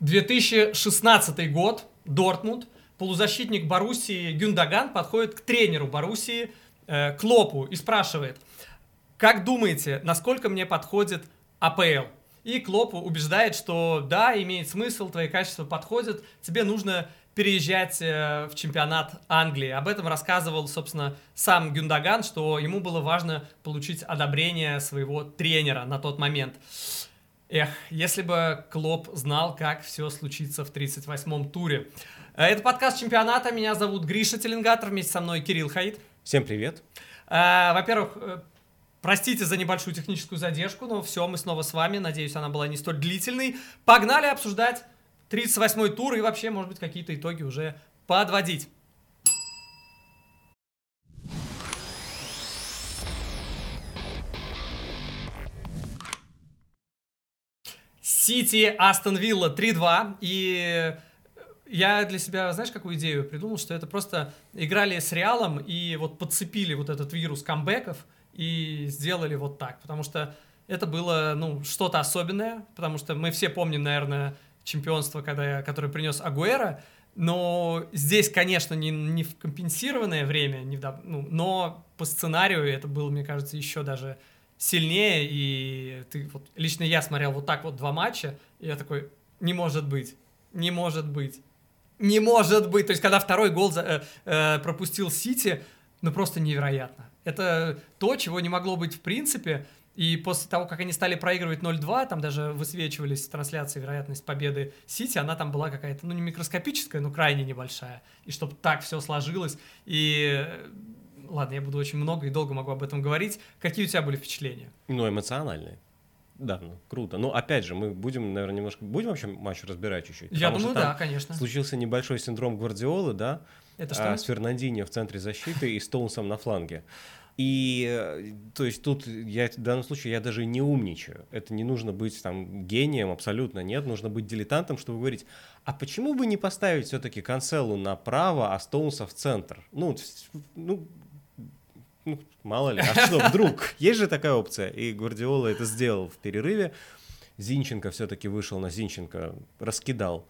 2016 год, Дортмунд, полузащитник Боруссии Гюндаган подходит к тренеру Боруссии э, Клопу и спрашивает, как думаете, насколько мне подходит АПЛ? И Клоп убеждает, что да, имеет смысл, твои качества подходят, тебе нужно переезжать э, в чемпионат Англии. Об этом рассказывал, собственно, сам Гюндаган, что ему было важно получить одобрение своего тренера на тот момент. Эх, если бы Клоп знал, как все случится в 38-м туре. Э, это подкаст чемпионата. Меня зовут Гриша Теленгатор. Вместе со мной Кирилл Хаид. Всем привет. Э, во-первых, э, простите за небольшую техническую задержку, но все, мы снова с вами. Надеюсь, она была не столь длительной. Погнали обсуждать 38-й тур и вообще, может быть, какие-то итоги уже подводить. Сити, Астон Вилла 3-2. И я для себя, знаешь, какую идею придумал, что это просто играли с Реалом и вот подцепили вот этот вирус камбэков и сделали вот так. Потому что это было, ну, что-то особенное, потому что мы все помним, наверное, чемпионство, когда, которое принес Агуэра, но здесь, конечно, не, не в компенсированное время, не в, ну, но по сценарию это было, мне кажется, еще даже сильнее, и ты, вот, лично я смотрел вот так вот два матча, и я такой, не может быть, не может быть, не может быть. То есть, когда второй гол за, э, э, пропустил Сити, ну просто невероятно. Это то, чего не могло быть в принципе. И после того, как они стали проигрывать 0-2, там даже высвечивались трансляции вероятность победы Сити, она там была какая-то, ну не микроскопическая, но крайне небольшая. И чтобы так все сложилось, и ладно, я буду очень много и долго могу об этом говорить. Какие у тебя были впечатления? Ну, эмоциональные. Да, ну, круто. Ну, опять же, мы будем, наверное, немножко... Будем вообще матч разбирать чуть-чуть? Я думаю, да, конечно. Случился небольшой синдром Гвардиолы, да? Это что? А, с Фернандинho в центре защиты и Стоунсом на фланге. И, э, то есть, тут я в данном случае я даже не умничаю. Это не нужно быть там гением абсолютно, нет. Нужно быть дилетантом, чтобы говорить, а почему бы не поставить все-таки Канцелу направо, а Стоунса в центр? Ну, ну ну, мало ли, а что, вдруг? Есть же такая опция. И Гвардиола это сделал в перерыве. Зинченко все-таки вышел на Зинченко, раскидал,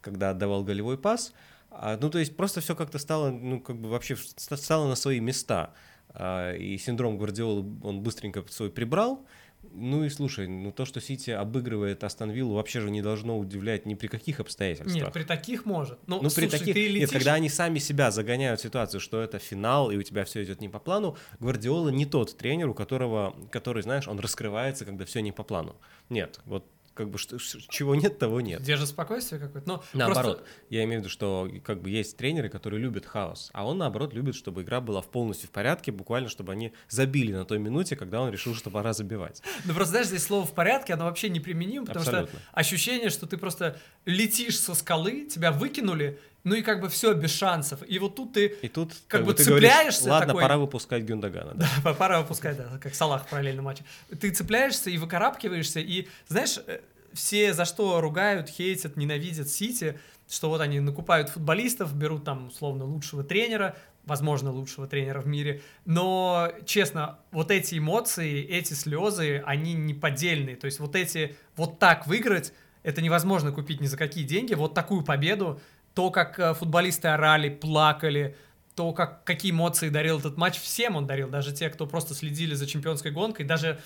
когда отдавал голевой пас. А, ну, то есть просто все как-то стало, ну, как бы вообще стало на свои места. А, и синдром Гвардиолы он быстренько свой прибрал. Ну и слушай, ну то, что Сити обыгрывает Астон Виллу, вообще же не должно удивлять ни при каких обстоятельствах. Нет, при таких может. Ну, ну слушай, при таких... Ты летишь... Нет, когда они сами себя загоняют в ситуацию, что это финал, и у тебя все идет не по плану, Гвардиола не тот тренер, у которого, который, знаешь, он раскрывается, когда все не по плану. Нет, вот как бы что, чего нет, того нет. Держит спокойствие какое-то. Но наоборот, просто... я имею в виду, что как бы есть тренеры, которые любят хаос, а он наоборот любит, чтобы игра была в полностью в порядке, буквально, чтобы они забили на той минуте, когда он решил, что пора забивать. Ну просто знаешь, здесь слово в порядке, оно вообще неприменимо, потому Абсолютно. что ощущение, что ты просто летишь со скалы, тебя выкинули, ну и как бы все без шансов. И вот тут ты и тут, как, как бы ты цепляешься. Говоришь, Ладно, такой... пора выпускать Гюндагана. Да. да, пора выпускать, да, как Салах в параллельном матче. Ты цепляешься и выкарабкиваешься, и знаешь, э, все за что ругают, хейтят, ненавидят Сити, что вот они накупают футболистов, берут там условно лучшего тренера, возможно, лучшего тренера в мире. Но, честно, вот эти эмоции, эти слезы, они не поддельные. То есть вот эти, вот так выиграть, это невозможно купить ни за какие деньги. Вот такую победу то, как э, футболисты орали, плакали, то, как, какие эмоции дарил этот матч, всем он дарил, даже те, кто просто следили за чемпионской гонкой, даже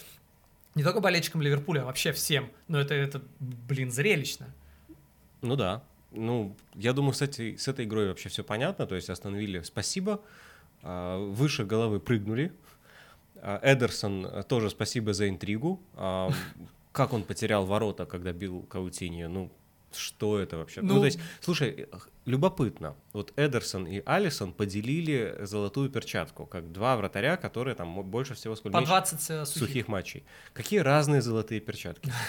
не только болельщикам Ливерпуля, а вообще всем. Но это, это блин, зрелищно. Ну да. Ну, я думаю, с этой, с этой игрой вообще все понятно. То есть остановили спасибо, а, выше головы прыгнули. А, Эдерсон э, тоже спасибо за интригу. Как он потерял ворота, когда бил Каутиньо, ну, что это вообще? Ну, ну, то есть, слушай, любопытно. Вот Эдерсон и Алисон поделили золотую перчатку, как два вратаря, которые там больше всего сколько По 20 сухих. сухих матчей. Какие разные золотые перчатки?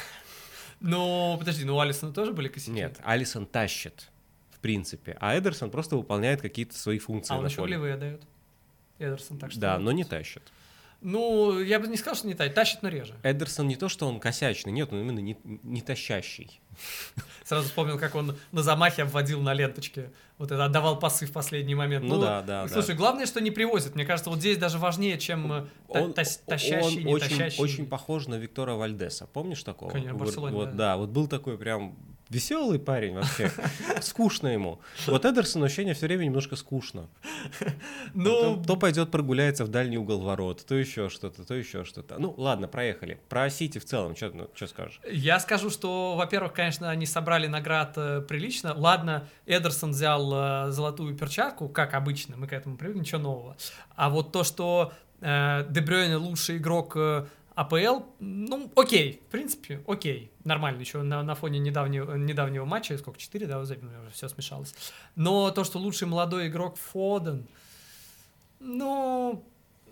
Ну, подожди, ну у Алисона тоже были косяки? Нет, Алисон тащит, в принципе, а Эдерсон просто выполняет какие-то свои функции А он еще голевые дает? Эдерсон так что... Да, но не тащит. Ну, я бы не сказал, что не тащит, тащит, но реже. Эдерсон не то, что он косячный, нет, он именно не, не тащащий. Сразу вспомнил, как он на замахе обводил на ленточке, вот это отдавал пасы в последний момент. Ну, ну да, да. Слушай, да. главное, что не привозит. Мне кажется, вот здесь даже важнее, чем э, он, та- тащащий, он не очень, тащащий. очень похож на Виктора Вальдеса. Помнишь такого? Конечно, вот, Барселоне, вот, да. да, вот был такой прям веселый парень вообще. Скучно ему. Вот Эдерсон ощущение все время немножко скучно. Ну, То, то пойдет прогуляется в дальний угол ворот, то еще что-то, то еще что-то. Ну, ладно, проехали. Про Сити в целом, что ну, чё скажешь? Я скажу, что, во-первых, конечно, они собрали наград э, прилично. Ладно, Эдерсон взял э, золотую перчатку, как обычно, мы к этому привыкли, ничего нового. А вот то, что э, Де Брuyне лучший игрок э, АПЛ, ну, окей, в принципе, окей, нормально, еще на, на фоне недавнего, недавнего матча, сколько, 4, да, уже все смешалось. Но то, что лучший молодой игрок Фоден, ну,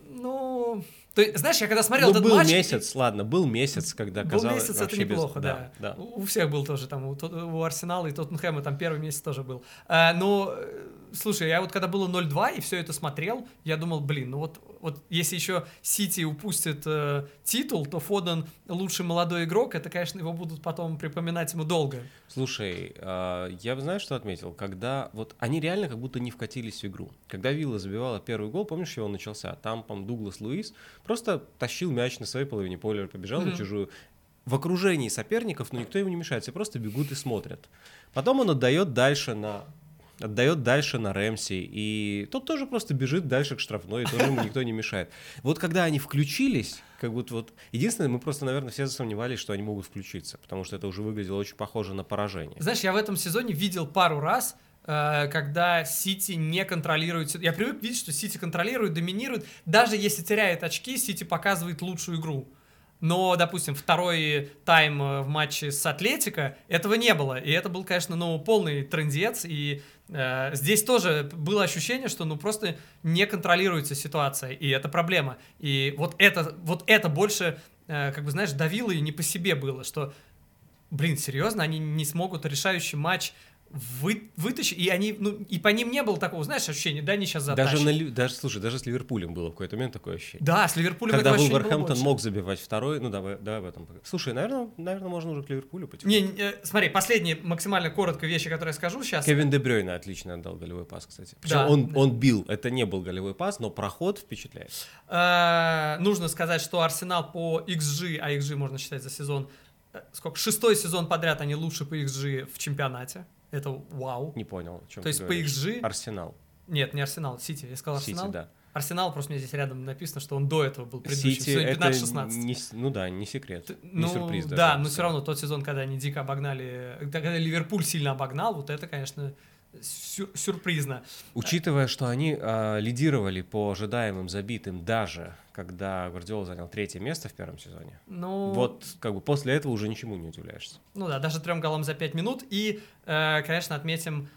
ну, то есть, знаешь, я когда смотрел Ну, этот был матч... месяц, ладно, был месяц, когда Был казалось месяц, это вообще без- неплохо, да. да. У всех был тоже там, у, у Арсенала и Тоттенхэма там первый месяц тоже был. А, но, э, слушай, я вот когда было 0-2 и все это смотрел, я думал, блин, ну вот, вот если еще Сити упустит э, титул, то Фоден лучший молодой игрок, это, конечно, его будут потом припоминать ему долго. Слушай, а, я бы знаешь, что отметил? Когда вот они реально как будто не вкатились в игру. Когда Вилла забивала первый гол, помнишь, его начался? Там, по Дуглас Луис просто тащил мяч на своей половине поля, побежал на Мгм. чужую. В окружении соперников, но никто ему не мешает, все просто бегут и смотрят. Потом он отдает дальше на отдает дальше на Рэмси, и тот тоже просто бежит дальше к штрафной, и тоже ему никто не мешает. Вот когда они включились, как будто вот... Единственное, мы просто, наверное, все засомневались, что они могут включиться, потому что это уже выглядело очень похоже на поражение. Знаешь, я в этом сезоне видел пару раз, э, когда Сити не контролирует... Я привык видеть, что Сити контролирует, доминирует. Даже если теряет очки, Сити показывает лучшую игру. Но, допустим, второй тайм э, в матче с Атлетико этого не было. И это был, конечно, ну, полный трендец. И э, здесь тоже было ощущение, что ну просто не контролируется ситуация. И это проблема. И вот это, вот это больше, э, как бы, знаешь, давило и не по себе было, что блин, серьезно, они не смогут решающий матч вы, вытащить, и они, ну, и по ним не было такого, знаешь, ощущения, да, они сейчас затащат. Даже, на, даже, слушай, даже с Ливерпулем было в какой-то момент такое ощущение. Да, с Ливерпулем Когда Вулверхэмптон мог забивать второй, ну давай, давай об этом. Слушай, наверное, наверное, можно уже к Ливерпулю потихоньку. Не, не, э, смотри, последние максимально коротко вещи, которые я скажу сейчас. Кевин Де Брюйне отлично отдал голевой пас, кстати. Причем Да, он, да. он бил, это не был голевой пас, но проход впечатляет. Э, нужно сказать, что Арсенал по XG, а XG можно считать за сезон, э, сколько, шестой сезон подряд они лучше по XG в чемпионате. Это вау. Не понял, о чем То есть. XG... Арсенал. Нет, не Арсенал, Сити. Я сказал Сити, Арсенал. да. Арсенал, просто меня здесь рядом написано, что он до этого был предыдущим. Сити это 15-16. не, с- ну да, не секрет, Т- не ну, сюрприз даже. Да, но все равно тот сезон, когда они дико обогнали, когда Ливерпуль сильно обогнал, вот это, конечно, сюр- сюрпризно. Учитывая, что они а, лидировали по ожидаемым забитым даже, когда Гвардиола занял третье место в первом сезоне, Ну, вот как бы после этого уже ничему не удивляешься. ну да, даже трем голам за пять минут. И, э, конечно, отметим,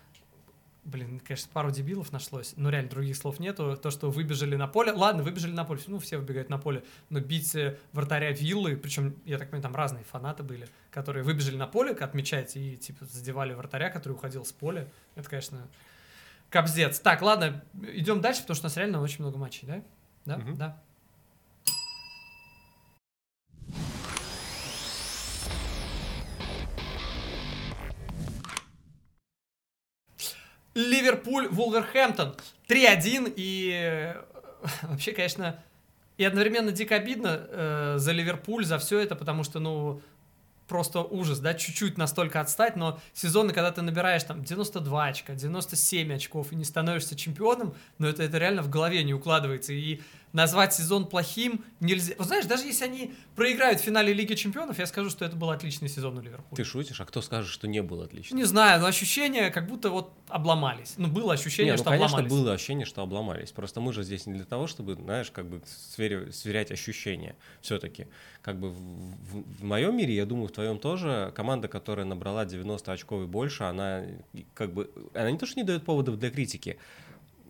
блин, конечно, пару дебилов нашлось, но реально других слов нету. То, что выбежали на поле. Ладно, выбежали на поле, ну все выбегают на поле, но бить э, вратаря Виллы, причем, я так понимаю, там разные фанаты были, которые выбежали на поле отмечать и, типа, задевали вратаря, который уходил с поля. Это, конечно, кобздец. Так, ладно, идем дальше, потому что у нас реально очень много матчей, да? Да, Мгм. да. Ливерпуль, Вулверхэмптон 3-1. И э, вообще, конечно, и одновременно дико обидно э, за Ливерпуль, за все это, потому что, ну, просто ужас, да, чуть-чуть настолько отстать, но сезоны, когда ты набираешь там 92 очка, 97 очков и не становишься чемпионом, ну это, это реально в голове не укладывается. И назвать сезон плохим нельзя. Вот знаешь, даже если они проиграют в финале Лиги Чемпионов, я скажу, что это был отличный сезон у Ливерпуля. Ты шутишь? А кто скажет, что не было отлично? Не знаю, но ощущение, как будто вот обломались. Ну, было ощущение, Не, ну, что конечно, обломались. было ощущение, что обломались. Просто мы же здесь не для того, чтобы, знаешь, как бы свери- сверять ощущения все-таки. Как бы в, в- в моем мире, я думаю, в твоем тоже, команда, которая набрала 90 очков и больше, она как бы, она не то, что не дает поводов для критики,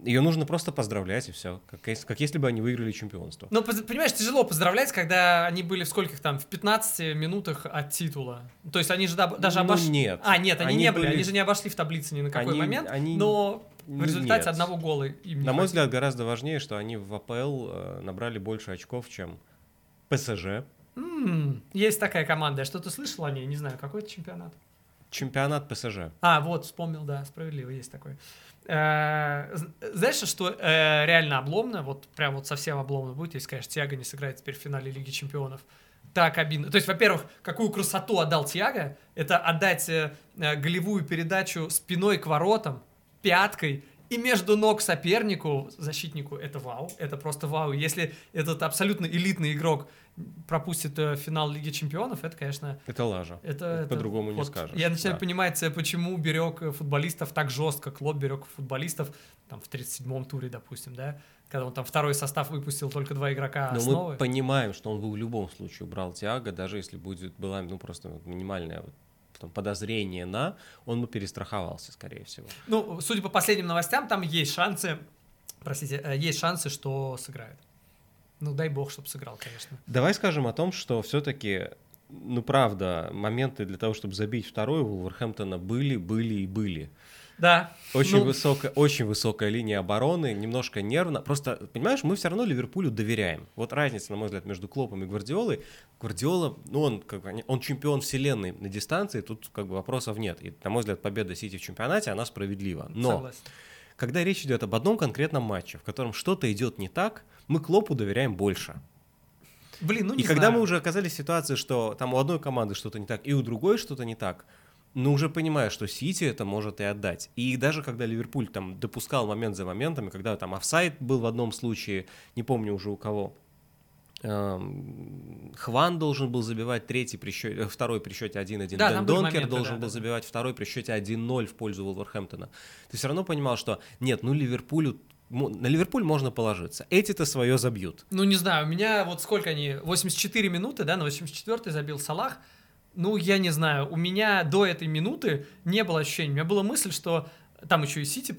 ее нужно просто поздравлять, и все. Как, как если бы они выиграли чемпионство. Ну, понимаешь, тяжело поздравлять, когда они были в скольких там, в 15 минутах от титула. То есть они же даже Ну, обошли... нет. А, нет, они, Они не были, были- они же не обошли в таблице ни на какой Они- момент, они- но в Ну, результате нет. одного гола им не На мой хватило. взгляд, гораздо важнее, что они в АПЛ э, набрали больше очков, чем ПСЖ. М, Есть такая команда, я что-то слышал о ней, не знаю, какой это чемпионат. Чемпионат ПСЖ. А, вот, вспомнил, да, справедливо, есть такой. Э, Знаешь, что э, реально обломно, вот прям вот совсем обломно будет, если, конечно, Тиаго не сыграет теперь в финале Лиги Чемпионов. так обидно. То есть, во-первых, какую красоту отдал Тиаго, это отдать э, э, голевую передачу спиной к воротам, пяткой, и между ног сопернику, защитнику, это вау, это просто вау. Если этот абсолютно элитный игрок пропустит э, финал Лиги Чемпионов, это, конечно... Это лажа. Это, Это по-другому не скажешь. Я начинаю Да. понимать, э, почему берег э, футболистов так жестко. Клоп берег футболистов там в 37-м туре, допустим, да, когда он там второй состав выпустил только два игрока Но основы. мы понимаем, что он бы в любом случае убрал Тиаго, даже если будет была ну просто вот минимальное вот, там, подозрение на, он бы перестраховался, скорее всего. Ну, судя по последним новостям, там есть шансы, простите, есть шансы, что сыграет. Ну, дай бог, чтобы сыграл, конечно. Давай скажем о том, что все-таки, ну правда, моменты для того, чтобы забить второй у Вулверхэмптона были, были и были. Да. Очень, Ну, высокая, очень высокая линия обороны, немножко нервно. Просто, понимаешь, мы все равно Ливерпулю доверяем. Вот разница, на мой взгляд, между Клопом и Гвардиолой. Гвардиола, ну, он, как, бы, он чемпион вселенной на дистанции, тут как бы вопросов нет. И, на мой взгляд, победа Сити в чемпионате, она справедлива. Но согласен. когда речь идет об одном конкретном матче, в котором что-то идет не так, мы Клопу доверяем больше. Блин, ну не и когда знаю. мы уже оказались в ситуации, что там у одной команды что-то не так, и у другой что-то не так, ну уже понимаешь, что Сити это может и отдать. И даже когда Ливерпуль там допускал момент за моментом, и когда там офсайд был в одном случае, не помню уже у кого, эм, Хван должен был забивать третий при счете, э, второй при счете 1-1. Да, Дэн Донкер моменты, должен да, был да. забивать второй при счете 1-0 в пользу Вулверхэмптона. Ты все равно понимал, что нет, ну Ливерпулю на Ливерпуль можно положиться. Эти-то свое забьют. Ну, не знаю, у меня вот сколько они, 84 минуты, да, на 84 забил Салах. Ну, я не знаю, у меня до этой минуты не было ощущения. У меня была мысль, что там еще и Сити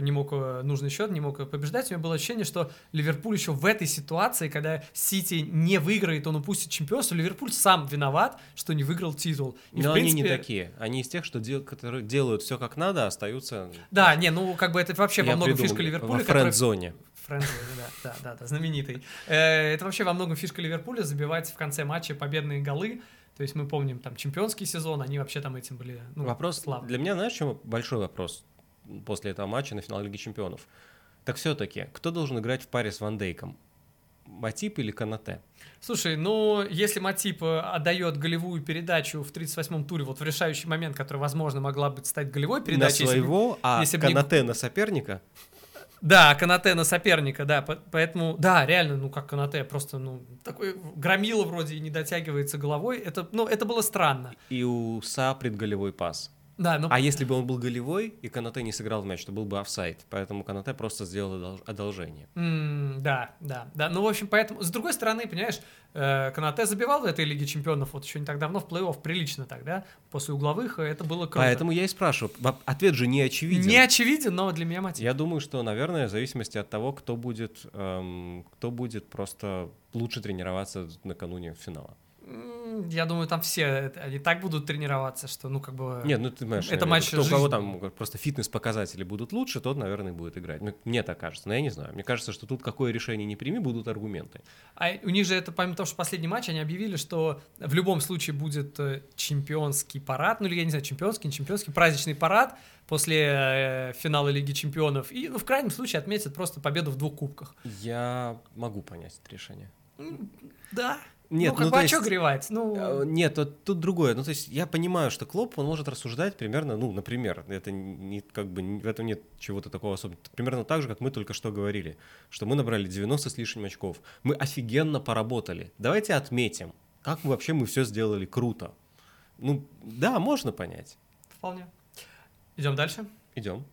не мог э, нужный счет, не мог э, побеждать. У меня было ощущение, что Ливерпуль еще в этой ситуации, когда Сити не выиграет, он упустит чемпионство, Ливерпуль сам виноват, что не выиграл титул. И, Но в они не принципе, такие. Они из тех, что дел- которые делают все как надо, а остаются. Да, не, ну как бы это вообще во многом фишка Ливерпуля. Во который- френд-зоне. Да, да, да, да, знаменитый. Э, Это вообще во многом фишка Ливерпуля забивать в конце матча победные голы. То есть мы помним там чемпионский сезон, они вообще там этим были ну, вопрос славны. для меня, знаешь, в чем большой вопрос после этого матча на финал Лиги Чемпионов? Так все-таки, кто должен играть в паре с Ван Дейком? Матип или Канате? Слушай, ну если Матип э, отдает голевую передачу в 38-м туре, вот в решающий момент, который, возможно, могла бы стать голевой передачей. на если бы- своего, а если бы не- Канате на соперника? Да, Канате на соперника, да, по- поэтому, да, реально, ну как Канате, просто, ну, такой громила вроде и не дотягивается головой, это, ну, это было странно. И у Са предголевой пас. Да, ну, А если бы он был голевой, и Канате не сыграл в мяч, то был бы офсайд. Поэтому Канате просто сделал одол- одолжение. М, да, да, да. Ну, в общем, поэтому, с другой стороны, понимаешь, э, Канате забивал в этой Лиге Чемпионов вот еще не так давно в плей-офф, прилично тогда, после угловых, это было круто. Поэтому я и спрашиваю. Ответ же не очевиден. Не очевиден, но для меня мотив. Я думаю, что, наверное, в зависимости от того, кто будет, эм, кто будет просто лучше тренироваться накануне финала. Я думаю, там все, они так будут тренироваться, что, ну, как бы... Нет, ну ты понимаешь, Это э, матч кто, у кого там просто фитнес-показатели будут лучше, тот, наверное, будет играть. Ну, Мне так кажется, но я не знаю. Мне кажется, что тут какое решение не прими, будут аргументы. А у них же это, помимо того, что последний матч, они объявили, что в любом случае будет э, чемпионский парад, ну или я не знаю, чемпионский, не чемпионский, праздничный парад после э, финала Лиги Чемпионов. И, ну, в крайнем случае, отметят просто победу в двух кубках. Я могу понять это решение. Да. Нет, ну, как ну, бы, а чё есть, горевать? Э, Ну, Нет, вот тут другое. Ну, то есть я понимаю, что Клоп, он может рассуждать примерно, ну, например, это не как бы в этом нет чего-то такого особенного. Примерно так же, как мы только что говорили, что мы набрали 90 с лишним очков. Мы офигенно поработали. Давайте отметим, как мы вообще мы все сделали круто. Ну, да, можно понять. вполне. Идем дальше. Идем.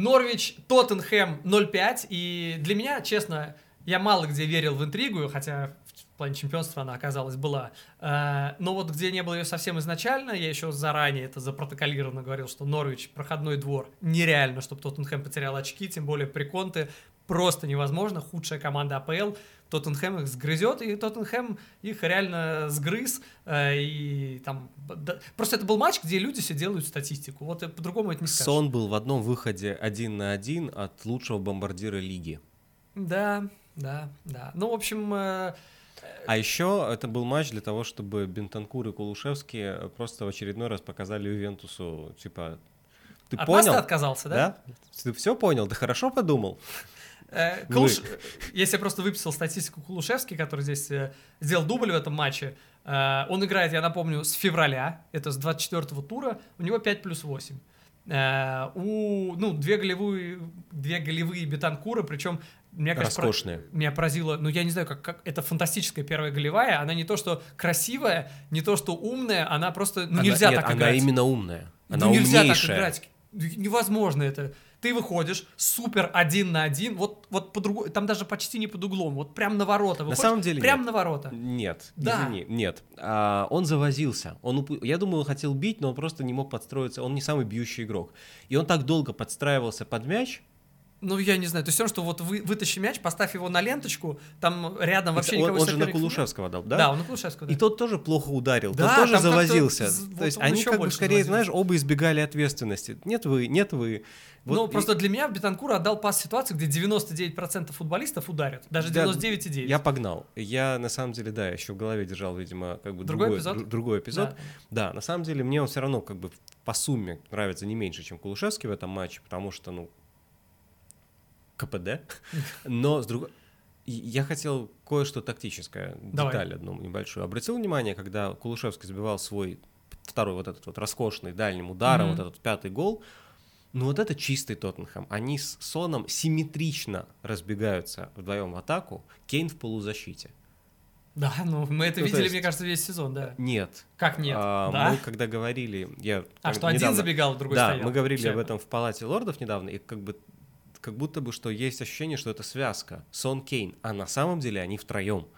Норвич, Тоттенхэм 0-5. И для меня, честно, я мало где верил в интригу, хотя в плане чемпионства она, оказалась, была. Э, Но вот где не было ее совсем изначально, я еще заранее это запротоколированно говорил, что Норвич, проходной двор, нереально, чтобы Тоттенхэм потерял очки, тем более при Конте, просто невозможно. Худшая команда АПЛ. Тоттенхэм их сгрызет, и Тоттенхэм их реально сгрыз. э, И там... да, Просто это был матч, где люди все делают статистику. Вот э, по-другому это не скажешь. Сон был в одном выходе один на один от лучшего бомбардира лиги. Да, да, да. Ну, в общем, э, А еще это был матч для того, чтобы Бентанкур и Кулушевский просто в очередной раз показали Ювентусу, типа, Ты От понял? ты отказался, да? Да? Ты все понял? Ты хорошо подумал? Э, Вы. Калуш- Если я просто выписал статистику Кулушевский, который здесь э, сделал дубль в этом матче, э, он играет, я напомню, с февраля, это с 24-го тура, у него 5 плюс 8. Э, у, ну, две голевые, две голевые Бетанкура, причем меня, про- Роскошные. меня поразило, ну, я не знаю, как, как это фантастическая первая голевая, она не то, что красивая, не то, что умная, она просто, ну, Она- нельзя нет, так она играть. именно умная. Она ну, нельзя умнейшая. так играть. Невозможно это. Ты выходишь супер один на один, вот, вот по другому, там даже почти не под углом, вот прям на ворота. выходишь, самом деле Прям нет. на ворота. Нет, Да. извини, нет. А, он завозился. Он упу- Я думаю, он хотел бить, но он просто не мог подстроиться. Он не самый бьющий игрок. И он так долго подстраивался под мяч. Ну, я не знаю, то есть все, что вот вы, вытащи мяч, поставь его на ленточку, там рядом вообще он, никого он же на соперника нет. Кулушевского дал, да? Да, он на Кулушевского, да. И тот тоже плохо ударил, Да, тот тоже завозился. То вот есть он они как бы скорее, завозился. знаешь, оба избегали ответственности. Нет вы, нет вы. Вот ну, и- просто для меня Бетанкур отдал пас ситуации, где 99% футболистов ударят, даже Да, 99,9. Я погнал. Я на самом деле, да, еще в голове держал, видимо, как бы Другой другой, эпизод? дру- другой эпизод. Да. Да, на самом деле мне он все равно как бы по сумме нравится не меньше, чем Кулушевский в этом матче, потому что, ну, КПД. Но с другой... Я хотел кое-что тактическое, Давай. деталь одну небольшую. Обратил внимание, когда Кулушевский забивал свой второй вот этот вот роскошный дальним ударом, Мгм. вот этот пятый гол, ну вот это чистый Тоттенхэм. Они с Соном симметрично разбегаются вдвоем в атаку, Кейн в полузащите. Да, ну мы это Ну, видели, есть- мне кажется, весь сезон, да. Нет. Как нет? А, да? Мы когда говорили, я А, что один недавно- забегал, другой да, стоял. мы говорили Всё. об этом в Палате лордов недавно, и как бы как будто бы что есть ощущение, что это связка Сон Кейн, а на самом деле они втроем.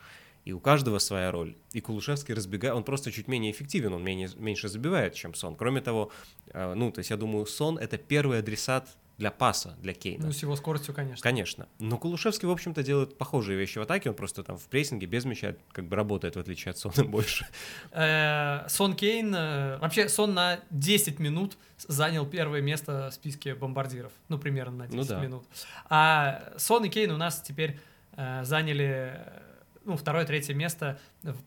И у каждого своя роль. И Кулушевский разбегает, он просто чуть менее эффективен, он менее, меньше забивает, чем Сон. Кроме того, э, ну, то есть я думаю, Сон — это первый адресат для паса, для Кейна. Ну, с его скоростью, конечно. Конечно. Но Кулушевский, в общем-то, делает похожие вещи в атаке, он просто там в прессинге без мяча как бы работает, в отличие от Сона, больше. Э, Сон Кейн, э, вообще Сон на 10 минут занял первое место в списке бомбардиров. Ну, примерно на 10 Ну да. минут. А Сон и Кейн у нас теперь э, заняли ну, второе, третье место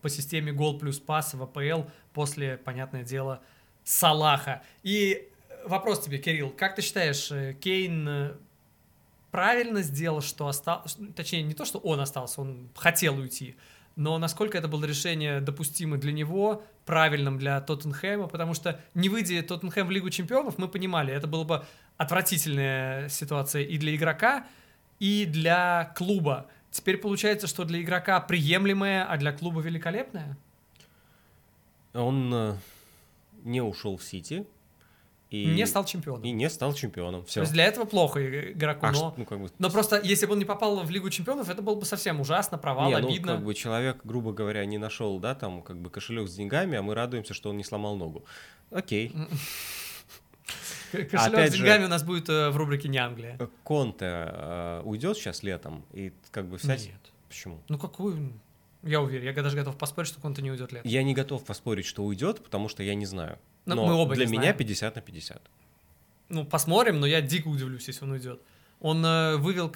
по системе гол плюс пас в АПЛ после, понятное дело, Салаха. И вопрос тебе, Кирилл, как ты считаешь, э, Кейн э, правильно сделал, что остался, точнее, не то, что он остался, он хотел уйти, но насколько это было решение допустимо для него, правильным для Тоттенхэма, потому что не выйдя Тоттенхэм в Лигу Чемпионов, мы понимали, это была бы отвратительная ситуация и для игрока, и для клуба. Теперь получается, что для игрока приемлемая, а для клуба великолепная? Он э, не ушел в Сити. И Не стал чемпионом. И не стал чемпионом. То Все. есть для этого плохо игроку, А но... ну, как бы, Но просто если бы он не попал в Лигу Чемпионов, это было бы совсем ужасно, провал, не, ну, обидно. как бы человек, грубо говоря, не нашел, да, там, как бы кошелек с деньгами, а мы радуемся, что он не сломал ногу. Окей. Кошелек опять с же- деньгами у нас будет э, в рубрике «Не Англия». Конте э, уйдет сейчас летом, и как бы вся... Нет. Почему? Ну какую? Я уверен, я даже готов поспорить, что он-то не уйдет летом. Я не готов поспорить, что уйдет, потому что я не знаю. Ну, Но мы оба для меня знаем. 50 на 50. Ну, посмотрим, но я дико удивлюсь, если он уйдет. Он э, вывел...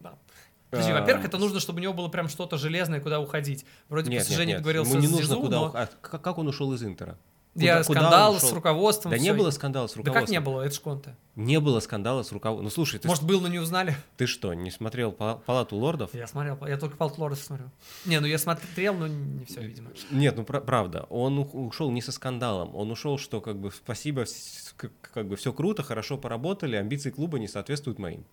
Да. Подожди, А, во-первых, это нужно, чтобы у него было прям что-то железное, куда уходить. Вроде Нет, нет. договорился Ему не нужно Зизу, куда но ух- а как он ушел из Интера? Я Куда- куда он скандал с ушел? руководством. Да не всё. было скандала с Да руководством. как не было, это ж Конте. Не было скандала с руководством. Ну слушай, ты, Может, был, но не узнали? ты что, не смотрел «Пала- Палату лордов? Я смотрел, я только Палт Лордов смотрю. Не, ну я смотрел, но не все, видимо. Нет, ну пра- правда, он ушел не со скандалом, он ушел, что как бы спасибо, с- как бы все круто, хорошо поработали, амбиции клуба не соответствуют моим.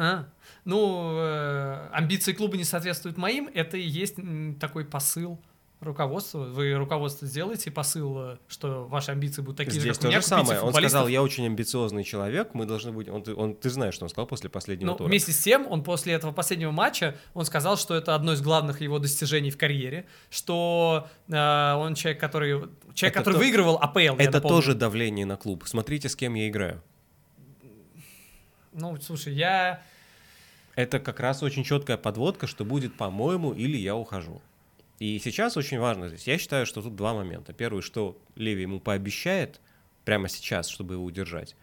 А, ну, э, амбиции клуба не соответствуют моим, это и есть такой посыл руководства. Вы руководство сделаете посыл, э, что ваши амбиции будут такие Здесь же, как у то меня, же самое. Он сказал, я очень амбициозный человек, мы должны быть. Он, ты- он- ты знаешь, что он сказал после последнего Но тура. Ну, вместе с тем, он после этого последнего матча, он сказал, что это одно из главных его достижений в карьере, что э, он человек, который, человек, Это который то- выигрывал АПЛ. Это тоже давление на клуб. Смотрите, с кем я играю. Ну, слушай, я... Это как раз очень четкая подводка, что будет, по-моему, или я ухожу. И сейчас очень важно здесь. Я считаю, что тут два момента. Первый, что Леви ему пообещает прямо сейчас, чтобы его удержать.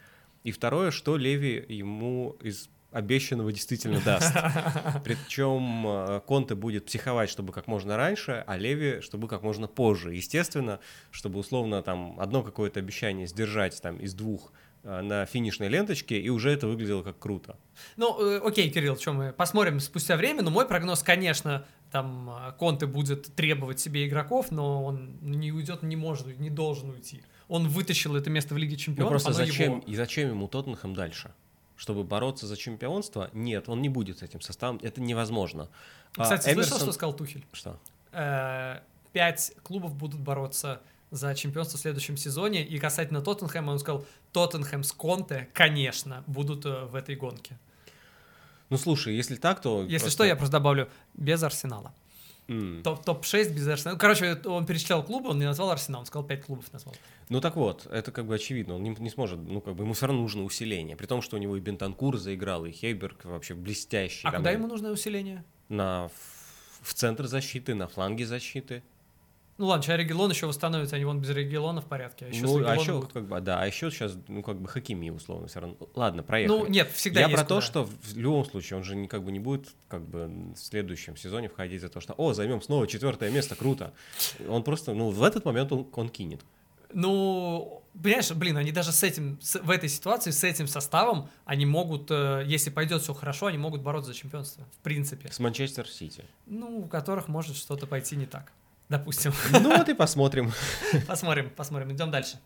И второе, что Леви ему из обещанного действительно даст. Причем э, Конте будет психовать, чтобы как можно раньше, а Леви, чтобы как можно позже. Естественно, чтобы условно там одно какое-то обещание сдержать там из двух на финишной ленточке, и уже это выглядело как круто. Ну, э, окей, Кирилл, что мы посмотрим спустя время, но мой прогноз, конечно, там а, Конте будет требовать себе игроков, но он не уйдет, не может, не должен уйти. Он вытащил это место в Лиге Ну Чемпионов, просто оно зачем, его. и зачем ему Тоттенхэм дальше? Чтобы бороться за чемпионство? Нет, он не будет с этим составом, это невозможно. А, Кстати, слышал, Эмерсон- что сказал Тухель? Что? Э, Пять клубов будут бороться за чемпионство в следующем сезоне. И касательно Тоттенхэма, он сказал, Тоттенхэм с Конте, конечно, будут э, в этой гонке. Ну слушай, если так, то... Если просто- что, я просто добавлю, без Арсенала. Топ- Топ-6 без Арсенала. Короче, он перечислял клубы, он не назвал Арсенал, он сказал 5 клубов назвал. Ну так вот, это как бы очевидно, он не, не сможет, ну как бы ему все равно нужно усиление, при том, что у него и Бентанкур заиграл, и Хейберг вообще блестящий. А там куда и ему нужно усиление? На, в, в центр защиты, на фланге защиты. Ну ладно, сейчас Регелон еще восстановится, они вон без Регелона в порядке. А еще ну, а еще, будут. как бы, да, а еще сейчас, ну, как бы Хакими, условно, все равно. Ладно, проехали. Ну, нет, всегда Я есть про то, куда. что в любом случае он же не, как бы не будет как бы в следующем сезоне входить за то, что «О, займем снова четвертое место, круто». Он просто, ну, в этот момент он, он кинет. Ну, понимаешь, блин, они даже с этим, с- в этой ситуации, с этим составом, они могут, э, если пойдет все хорошо, они могут бороться за чемпионство, в принципе. С Манчестер Сити. Ну, у которых может что-то пойти не так. Допустим. Ну вот и посмотрим. Посмотрим, посмотрим. Идем дальше.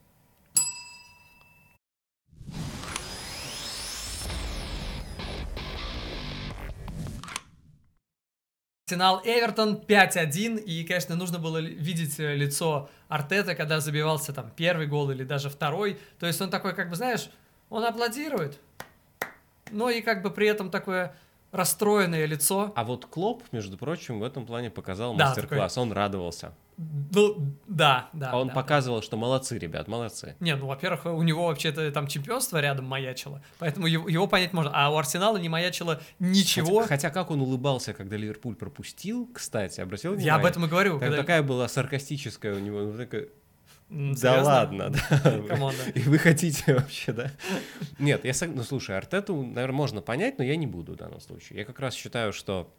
Арсенал Эвертон 5-1, и, конечно, нужно было видеть э, лицо Артета, когда забивался там первый гол или даже второй. То есть он такой, как бы, знаешь, он аплодирует, но и как бы при этом такое расстроенное лицо. А вот Клоп, между прочим, в этом плане показал Да, мастер-класс. Он радовался. Ну, да, да. А он да, да. показывал, что молодцы, ребят, молодцы. Не, ну, во-первых, у него вообще-то там чемпионство рядом маячило, поэтому его, его понять можно. А у Арсенала не маячило ничего. Хотя, хотя как он улыбался, когда Ливерпуль пропустил, кстати, обратил внимание? Я об этом и говорю. Так- когда- такая была саркастическая у него. ну, такая, да серьезно? ладно, да. Come on, да. И вы хотите вообще, да? Нет, я ну слушай, Артету, наверное, можно понять, но я не буду в данном случае. Я как раз считаю, что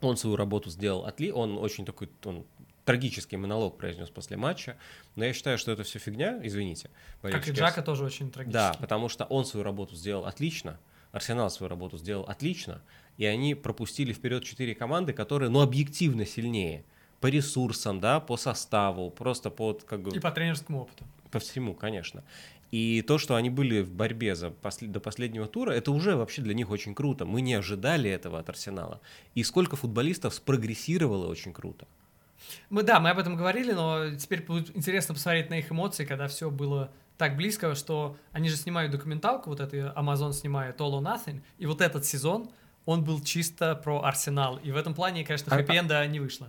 он свою работу сделал отли, он очень такой, он трагический монолог произнес после матча, но я считаю, что это все фигня, извините. Как и Джака тоже очень трагически. Да, потому что он свою работу сделал отлично, Арсенал свою работу сделал отлично, и они пропустили вперед четыре команды, которые, ну, объективно сильнее. По ресурсам, да, по составу, просто по, как бы, И по тренерскому опыту. по всему, конечно. И то, что они были в борьбе за после- до последнего тура, это уже вообще для них очень круто. Мы не ожидали этого от Арсенала. И сколько футболистов спрогрессировало очень круто. Мы, да, мы об этом говорили, но теперь будет интересно посмотреть на их эмоции, когда все было так близко, что они же снимают документалку, вот это Amazon снимает All or Nothing, и вот этот сезон, он был чисто про Арсенал. И в этом плане, конечно, А- хэппи-энда не вышло.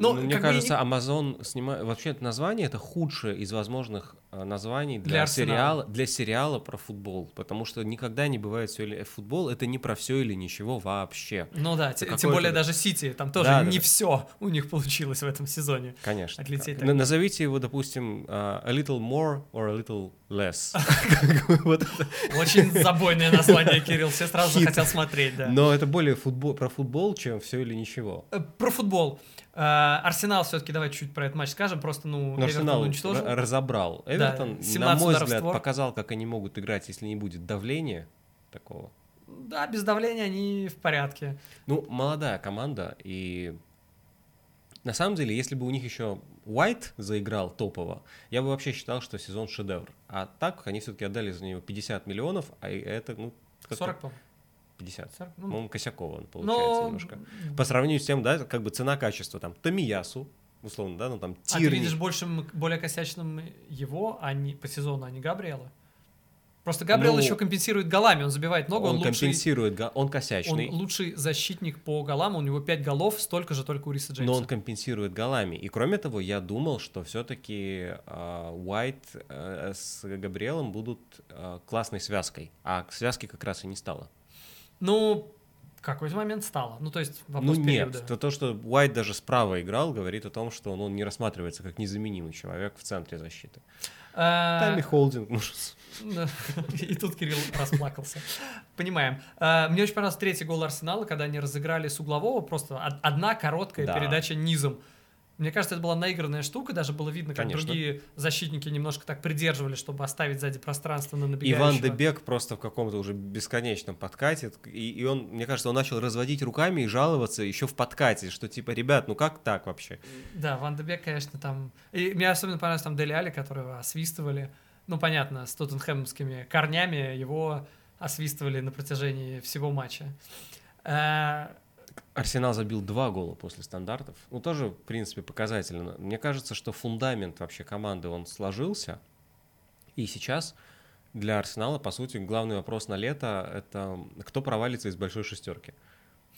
Ну, Ну, мне как бы кажется, Amazon снимает... Вообще, это название — это худшее из возможных э, названий для, Для Арсенала. сериала, для сериала про футбол. Потому что никогда не бывает все или... Футбол — это не про все или ничего вообще. Ну да, какое тем более даже Сити, там тоже Да, не да. все у них получилось в этом сезоне. Конечно. Отлететь так. Назовите его, допустим, а, a little more or a little less. Очень забойное название, Кирилл, все сразу захотел смотреть, да. Но это более футбол, про футбол, чем все или ничего. Э, Про футбол. Э, Арсенал все-таки, давай чуть про этот матч скажем, просто, ну, Но Эвертон Арсенал уничтожил. разобрал. Эвертон, на 17 мой взгляд, створ. показал, как они могут играть, если не будет давления такого. Да, без давления они в порядке. Ну, молодая команда, и на самом деле, если бы у них еще Уайт заиграл топово, я бы вообще считал, что сезон шедевр. А так они все-таки отдали за него 50 миллионов, а это, ну, как-то 40, по-моему. 50. 40, ну, По-моему, Косякова он получается но... немножко. По сравнению с тем, да, как бы цена-качество, там, Томиясу, условно, да, ну там А ты Тирни. видишь большим, более косячным его, а не по сезону, а не Габриэла? Просто Габриэл Ну, еще компенсирует голами, он забивает много, он, он, лучший, компенсирует, он он косячный, лучший защитник по голам, у него 5 голов, столько же только у Риса Джеймса. но он компенсирует голами. И кроме того, я думал, что все-таки Уайт э, с Габриэлом будут э, классной связкой, а связки как раз и не стало. Ну, в какой-то момент стало. Ну, то есть Ну вопрос нет, периода. то, то, что Уайт даже справа играл, говорит о том, что он, он не рассматривается как незаменимый человек в центре защиты. А, Тайми Холдинг, ну, что- Да. И тут Кирилл расплакался. Понимаем. А, Мне очень понравился третий гол Арсенала, когда они разыграли с углового. Просто од- одна короткая Да. передача низом. Мне кажется, это была наигранная штука, даже было видно, как Конечно. другие защитники немножко так придерживали, чтобы оставить сзади пространство на набегающего. Иван Дебек просто в каком-то уже бесконечном подкате, и, и он, мне кажется, он начал разводить руками и жаловаться еще в подкате, что типа, ребят, ну как так вообще? Да, Ван де Бек, конечно, там... И мне особенно понравилось там Дели Али, которого освистывали. Ну, понятно, с тоттенхэмскими корнями его освистывали на протяжении всего матча. Арсенал забил два гола после стандартов. Ну, тоже, в принципе, показательно. Мне кажется, что фундамент вообще команды, он сложился. И сейчас для Арсенала, по сути, главный вопрос на лето — это кто провалится из большой шестерки.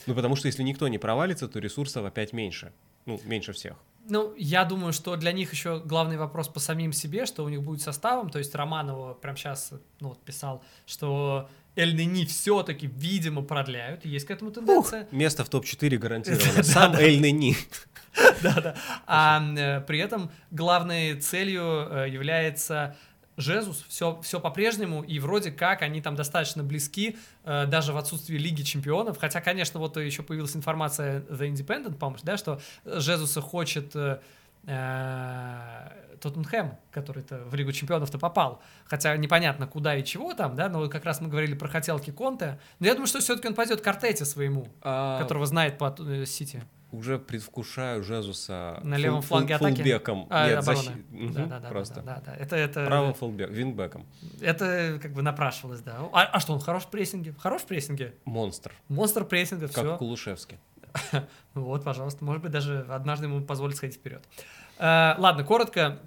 Ну, потому что если никто не провалится, то ресурсов опять меньше. Ну, меньше всех. Ну, я думаю, что для них еще главный вопрос по самим себе, что у них будет составом. То есть Романова прям сейчас ну, вот писал, что Эль Нини все-таки, видимо, продляют. Есть к этому тенденция. Место в топ-4 гарантировано. Сам Эль Нени. Да-да. А э, при этом главной целью э, является Жезус. Все, все по-прежнему, и вроде как они там достаточно близки, э, даже в отсутствии Лиги Чемпионов. Хотя, конечно, вот еще появилась информация The Independent, по да, что Жезуса хочет э, э, Тоттенхэм, который-то в Лигу Чемпионов-то попал. Хотя непонятно, куда и чего там, да, но как раз мы говорили про хотелки Конте. Но я думаю, что все-таки он пойдет к Артете своему, А, которого знает по э, Сити. Уже предвкушаю Жезуса На левом фул- фланге фул- атаки? фулбеком. А, Нет, защи- Мгм, Да, да, да, Просто. да, да, да. Это, это, Правым фулбек, вингбеком. это как бы напрашивалось, да. А, а что, он хорош в прессинге? Хорош в прессинге? Монстр. Монстр прессинга, Как все. Кулушевский. Вот, пожалуйста, может быть, даже однажды ему позволит сходить вперед. Э, ладно, коротко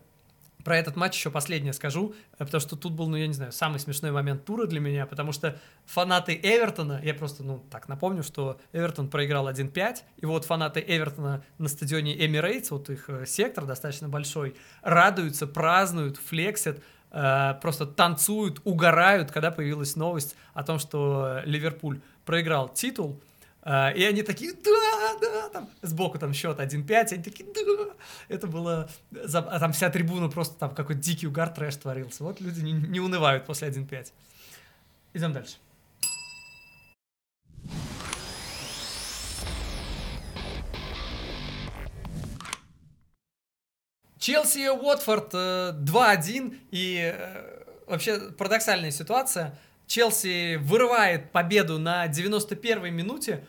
про этот матч еще последнее скажу, э, потому что тут был, ну, я не знаю, самый смешной момент тура для меня, потому что фанаты Эвертона, я просто, ну, так напомню, что Эвертон проиграл 1-5, и вот фанаты Эвертона на стадионе Эмирейтс, вот их э, сектор достаточно большой, радуются, празднуют, флексят, э, просто танцуют, угорают, когда появилась новость о том, что Ливерпуль проиграл титул, и они такие, да, да, там сбоку там счет 1-5, они такие, да. Это было, а там вся трибуна просто там какой-то дикий угар, трэш творился. Вот люди не, не унывают после 1-5. Идем дальше. Челси Уотфорд э, 2-1 и э, вообще парадоксальная ситуация. Челси вырывает победу на 91-й минуте,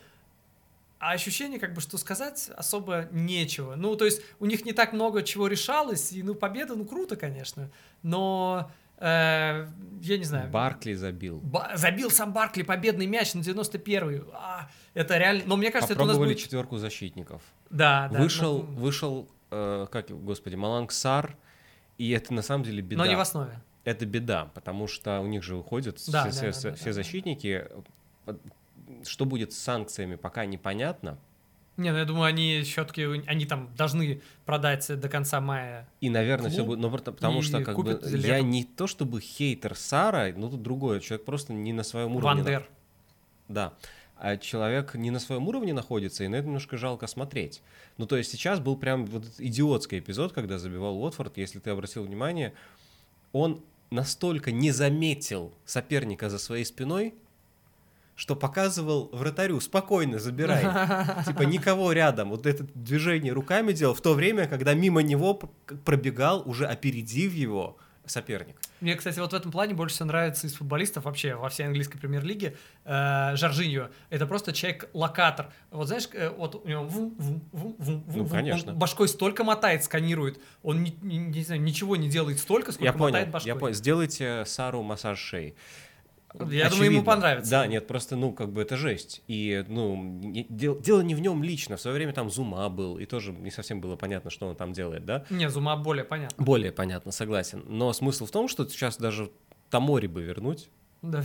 а ощущение, как бы, что сказать особо нечего. Ну, то есть у них не так много чего решалось, и, ну, победа, ну, круто, конечно, но, э, я не знаю. Баркли забил. Ба- забил сам Баркли победный мяч на 91-й. А, это реально... Но мне кажется, это у нас Попробовали будет... четверку защитников. Да, да. Вышел, ну, вышел, э, как, господи, Маланг Сар, и это на самом деле беда. но не в основе. Это беда, потому что у них же уходят Да, все, да, все- да, все да, да. Что будет с санкциями, пока непонятно. Не, ну я думаю, они все-таки, они там должны продать до конца мая. И, наверное, все Клуб будет. Но потому что как бы купят я летом. не то чтобы хейтер Сара, но тут другое. Человек просто не на своем уровне. Вандер. Да. А человек не на своем уровне находится, и на это немножко жалко смотреть. Ну, то есть сейчас был прям вот идиотский эпизод, когда забивал Уотфорд, если ты обратил внимание, он настолько не заметил соперника за своей спиной, что показывал вратарю, спокойно забирай. Типа никого рядом. Вот это движение руками делал в то время, когда мимо него пробегал, уже опередив его, соперник. Мне, кстати, вот в этом плане больше всего нравится из футболистов вообще во всей английской премьер-лиге э, Жоржиньо. Это просто человек-локатор. Вот знаешь, э, вот у него вум, вум, вум, вум, Ну, вум, конечно. он башкой столько мотает, сканирует. Он не, не- не знаю, ничего не делает столько, сколько Я мотает понял, башкой. я понял. Сделайте Сару массаж шеи. Я думаю, ему понравится. Да, нет, просто, ну, как бы это жесть. И, ну, не- дел- дело не в нем лично. В свое время там Зума был, и тоже не совсем было понятно, что он там делает, да? Не, Зума более понятно. Более понятно, согласен. Но смысл в том, что сейчас даже Тамори бы вернуть. Да.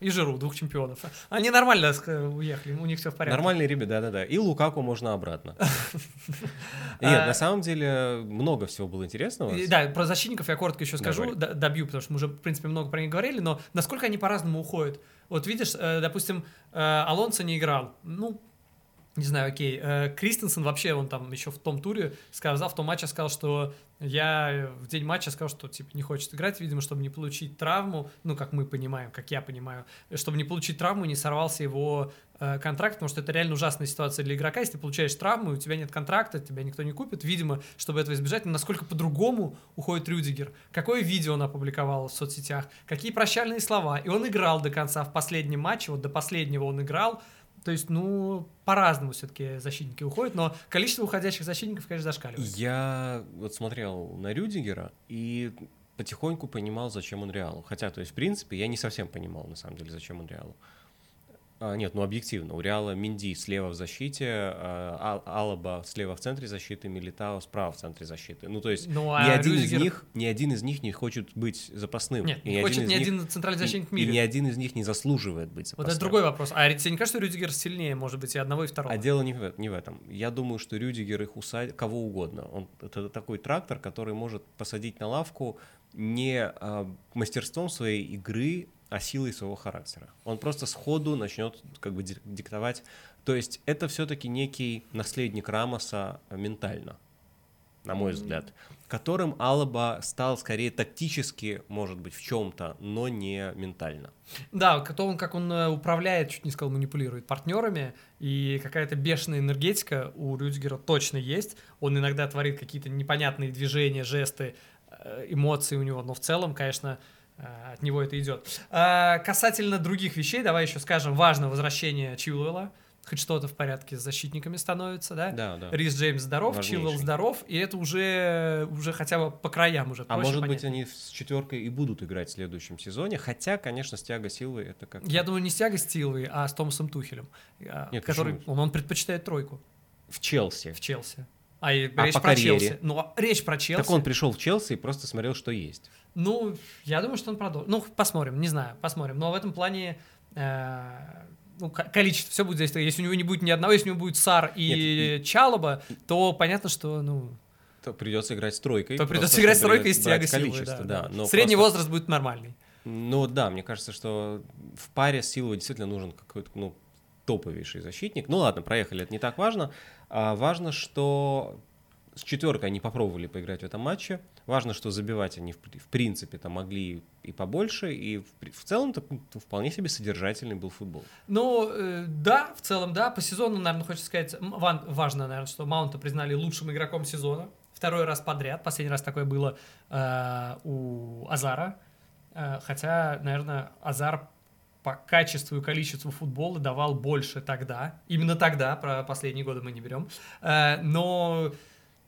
И Жиру, двух чемпионов. Они нормально уехали, у них все в порядке. Нормальные ребята, да-да-да. И Лукаку можно обратно. А- Нет, на самом деле много всего было интересного. Да, про защитников я коротко еще скажу, добью, потому что мы уже, в принципе, много про них говорили, но насколько они по-разному уходят. Вот видишь, э, допустим, э, Алонсо не играл. Ну, не знаю, окей. Э, Кристенсен вообще, он там еще в том туре сказал, в том матче сказал, что я в день матча сказал, что типа не хочет играть, видимо, чтобы не получить травму, ну, как мы понимаем, как я понимаю, чтобы не получить травму, не сорвался его э, контракт, потому что это реально ужасная ситуация для игрока, если ты получаешь травму, у тебя нет контракта, тебя никто не купит, видимо, чтобы этого избежать, но насколько по-другому уходит Рюдигер, какое видео он опубликовал в соцсетях, какие прощальные слова, и он играл до конца в последнем матче, вот до последнего он играл, то есть, ну, по-разному все-таки защитники уходят, но количество уходящих защитников, конечно, зашкаливает. Я вот смотрел на Рюдигера и потихоньку понимал, зачем он Реалу. Хотя, то есть, в принципе, я не совсем понимал, на самом деле, зачем он Реалу. А, нет, ну объективно. У Реала Минди слева в защите, а, Алаба слева в центре защиты, Милитао справа в центре защиты. Ну, то есть ну, а ни, один Рюдигер... из них, ни один из них не хочет быть запасным. Нет, не хочет ни один центральный защитник в мире. И ни один из них не заслуживает быть запасным. Вот это другой вопрос. А тебе не кажется, что Рюдигер сильнее, может быть, и одного, и второго? А дело не в, не в этом. Я думаю, что Рюдигер их усадит, кого угодно. Он, это такой трактор, который может посадить на лавку не а, мастерством своей игры, а силой своего характера. Он просто сходу начнет как бы диктовать. То есть это все-таки некий наследник Рамоса ментально, на мой взгляд, которым Алаба стал скорее тактически, может быть, в чем-то, но не ментально. Да, то он, как он э, управляет, чуть не сказал, манипулирует партнерами, и какая-то бешеная энергетика у Рюдигера точно есть. Он иногда творит какие-то непонятные движения, жесты, э, эмоции у него, но в целом, конечно, от него это идет. А, касательно других вещей, давай еще скажем, важно возвращение Чилуэлла. Хоть что-то в порядке с защитниками становится, да? Да, да. Рис Джеймс здоров, Чилуэлл здоров, и это уже, уже хотя бы по краям уже А может понять. быть они с четверкой и будут играть в следующем сезоне, хотя, конечно, стяга силы это как... Я думаю, не стяга силы, а с Томасом Тухелем, а, Нет, который, он, он предпочитает тройку. В Челси. В Челси. А, а речь по про карьере? Челси. Ну, а речь про Челси. Так он пришел в Челси и просто смотрел, что есть. Ну, я думаю, что он продолжит. Ну, посмотрим, не знаю, посмотрим. Но в этом плане э, ну, количество, все будет зависеть. Если у него не будет ни одного, если у него будет Сар и Нет, Чалоба, то понятно, что, ну... То придется играть с тройкой. То придется играть с тройкой и с тяга силы, да, да. Но Средний просто... возраст будет нормальный. Ну да, мне кажется, что в паре с силой действительно нужен какой-то, ну, топовейший защитник. Ну ладно, проехали, это не так важно. А важно, что с четверкой они попробовали поиграть в этом матче. Важно, что забивать они в, в принципе-то могли и побольше, и в, в целом-то вполне себе содержательный был футбол. Ну, э, да, в целом, да. По сезону, наверное, хочется сказать, ван, важно, наверное, что Маунта признали лучшим игроком сезона. Второй раз подряд. Последний раз такое было э, у Азара. Э, хотя, наверное, Азар по качеству и количеству футбола давал больше тогда. Именно тогда, про последние годы мы не берем. Э, но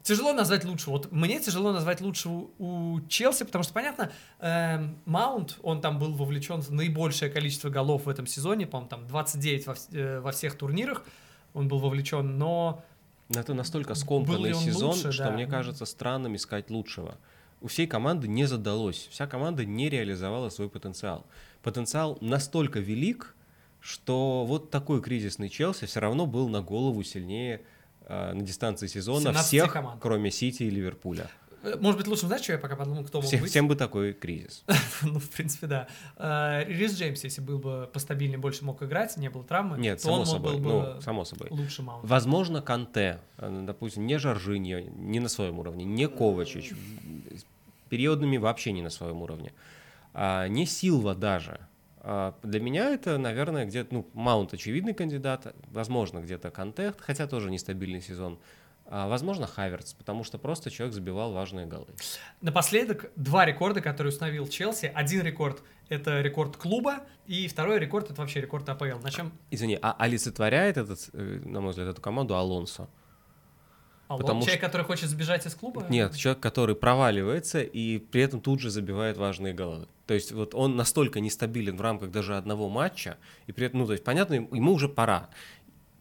тяжело назвать лучше. Вот мне тяжело назвать лучше у, Челси, потому что, понятно, э, Маунт, он там был вовлечен в наибольшее количество голов в этом сезоне, по-моему, там 29 во, э, во всех турнирах он был вовлечен, но... Это настолько скомканный сезон, лучше, что да. мне кажется странным искать лучшего. У всей команды не задалось, вся команда не реализовала свой потенциал. Потенциал настолько велик, что вот такой кризисный Челси все равно был на голову сильнее на дистанции сезона всех, команд. кроме Сити и Ливерпуля. Э, может быть, лучше, знаешь, что я пока подумал, кто мог всем, быть? Всем бы такой кризис. ну, в принципе, да. Э, Рис Джеймс, если был бы постабильнее, больше мог играть, не было травмы, Нет, то само он собой. был бы ну, само собой. лучше Маунта. Возможно, Канте, допустим, не Жоржиньо, не на своем уровне, не Ковачич, периодами вообще не на своем уровне, а не Силва даже. А, для меня это, наверное, где-то, ну, Маунт очевидный кандидат, возможно, где-то Контект, хотя тоже нестабильный сезон. А, возможно, Хаверц, потому что просто человек забивал важные голы. Напоследок, два рекорда, которые установил Челси. Один рекорд — это рекорд клуба, и второй рекорд — это вообще рекорд АПЛ. Начнем... Извини, а олицетворяет этот, э, на мой взгляд, эту команду Алонсо? А Потому человек, что... который хочет сбежать из клуба? Нет, человек, который проваливается и при этом тут же забивает важные головы. То есть вот он настолько нестабилен в рамках даже одного матча, и при этом, ну, то есть, понятно, ему уже пора.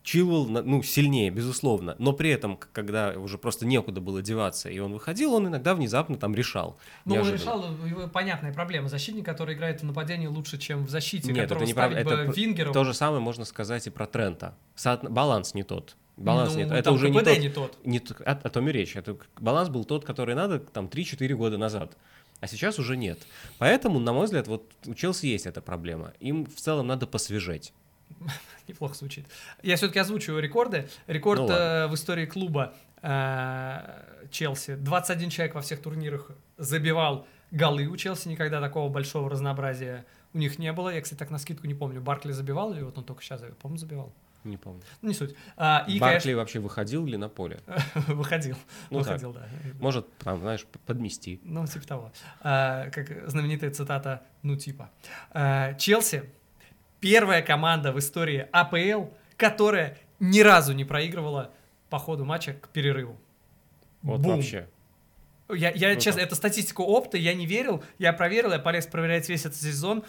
Чилвелл, ну, сильнее, безусловно, но при этом, когда уже просто некуда было деваться, и он выходил, он иногда внезапно там решал. Ну, он решал, понятная проблема. Защитник, который играет в нападении лучше, чем в защите, Нет, это не прав... это Вингером. То же самое можно сказать и про Трента. Со... Баланс не тот. Баланс ну, нет. Это уже не тот, не тот. Не, о, о том и речь. Это, баланс был тот, который надо там 3-4 года назад. А сейчас уже нет. Поэтому, на мой взгляд, вот у Челси есть эта проблема. Им в целом надо посвежеть. Неплохо звучит. Я все-таки озвучиваю рекорды. Рекорд Ну э, в истории клуба э, Челси. 21 человек во всех турнирах забивал голы у Челси. Никогда такого большого разнообразия у них не было. Я, кстати, так на скидку не помню, Баркли забивал или вот он только сейчас, по-моему, забивал. Не помню. Ну, не суть. А, и, Баркли вообще выходил ли на поле? конечно, выходил. Ну так. выходил, да. Может, там, знаешь, подмести. Ну, типа того. А, как знаменитая цитата, ну, типа. А, Челси — первая команда в истории АПЛ, которая ни разу не проигрывала по ходу матча к перерыву. Вот Бум. вообще. Я, я Круто. честно, это статистика опыта, я не верил, я проверил, я полез проверять весь этот сезон,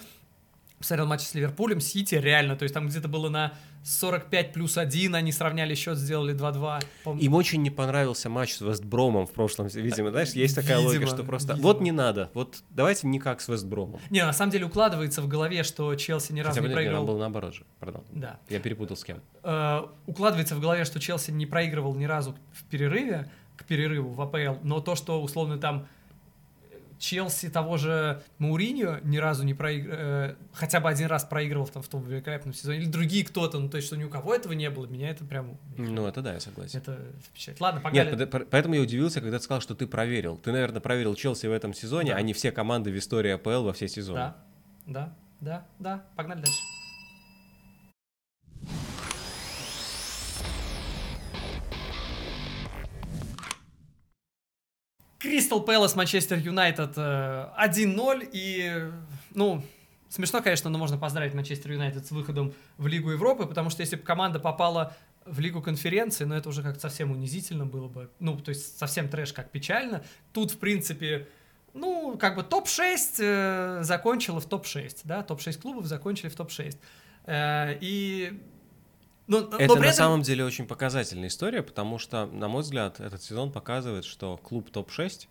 посмотрел матч с Ливерпулем, Сити, реально, то есть там где-то было на 45 плюс 1, они сравняли счет, сделали 2-2. Пом- Им очень не понравился матч с Вестбромом в прошлом, видимо, знаешь, есть такая логика, Видимо, что просто видимо. вот не надо, вот давайте не как с Вестбромом. Не, на самом деле укладывается в голове, что Челси ни разу Хотя не проигрывал. там был наоборот же, пардон. Да. Я перепутал с кем. Э, укладывается в голове, что Челси не проигрывал ни разу в перерыве, к перерыву в АПЛ, но то, что условно там Челси того же Мауриньо ни разу не проигрывал, хотя бы один раз проигрывал там, в том великолепном сезоне, или другие кто-то, ну то есть, что ни у кого этого не было, меня это прям, Ну, это да, я согласен. это впечатляет. Ладно, погнали. Нет, поэтому я удивился, когда ты сказал, что ты проверил. Ты, наверное, проверил Челси в этом сезоне, Да. а не все команды в истории АПЛ во все сезоны. Да, да, да, да, погнали дальше. Кристал Пэлас, Манчестер Юнайтед э, 1-0. И, ну, смешно, конечно, но можно поздравить Манчестер Юнайтед с выходом в Лигу Европы, потому что если бы команда попала в Лигу конференции, ну, это уже как-то совсем унизительно было бы. Ну, то есть совсем трэш, как печально. Тут, в принципе, ну, как бы топ-6 э, закончила в топ-6, да, топ-6 клубов закончили в топ-6. Э, и... Ну, но Это при на этом- самом деле очень показательная история, потому что, на мой взгляд, этот сезон показывает, что клуб топ-6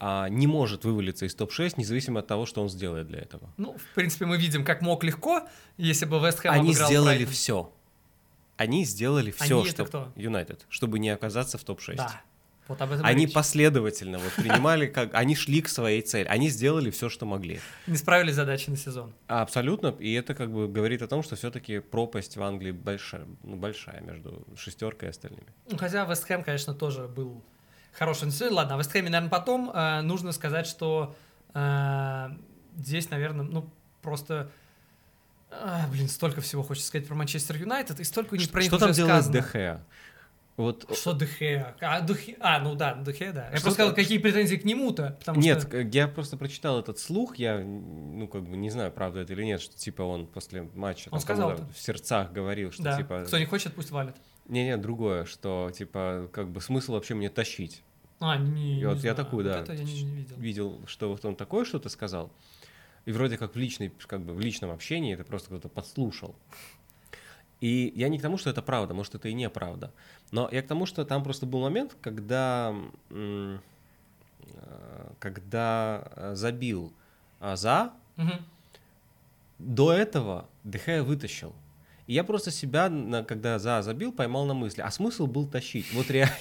а, не может вывалиться из топ-6, независимо от того, что он сделает для этого. Ну, в принципе, мы видим, как мог легко, если бы Вест Хэм Они сделали Брайтон. все. Они сделали все, Они что? Юнайтед, чтобы не оказаться в топ-6. Да, вот об этом Они речь. последовательно вот принимали, как они шли к своей цели, они сделали все, что могли. Не справились задачи на сезон. А, Абсолютно, и это как бы говорит о том, что все-таки пропасть в Англии большая, ну, большая между шестеркой и остальными. Ну, Хотя Вест Хэм, конечно, тоже был хороший на. Ладно, о Вест Хэме, наверное, потом. Э, нужно сказать, что э, здесь, наверное, ну, просто... а, блин, столько всего хочется сказать про Манчестер Юнайтед, и столько не про них что там делает сказано. ДХ? Вот Что Дехе? А, Дехе- а, ну да, Дехе, да. Я Что просто сказал, какие претензии к нему-то, Нет, что... я просто прочитал этот слух, я, ну, как бы не знаю, правда это или нет, что, типа, он после матча Он там, сказал в сердцах говорил, что, Да, типа... кто не хочет, пусть валит. Не-не, другое, что, типа, как бы смысл вообще мне тащить. А, не, И не вот я знаю. такую, да, это я не, не видел. видел, что вот он такое что-то сказал, и вроде как в личной, как бы в личном общении это просто кто-то подслушал. И я не к тому, что это правда, может, это и неправда. Но я к тому, что там просто был момент, когда, э, когда забил а, за, Мгм. до этого ДХ вытащил. И я просто себя, когда за забил, поймал на мысли, а смысл был тащить. Вот реально.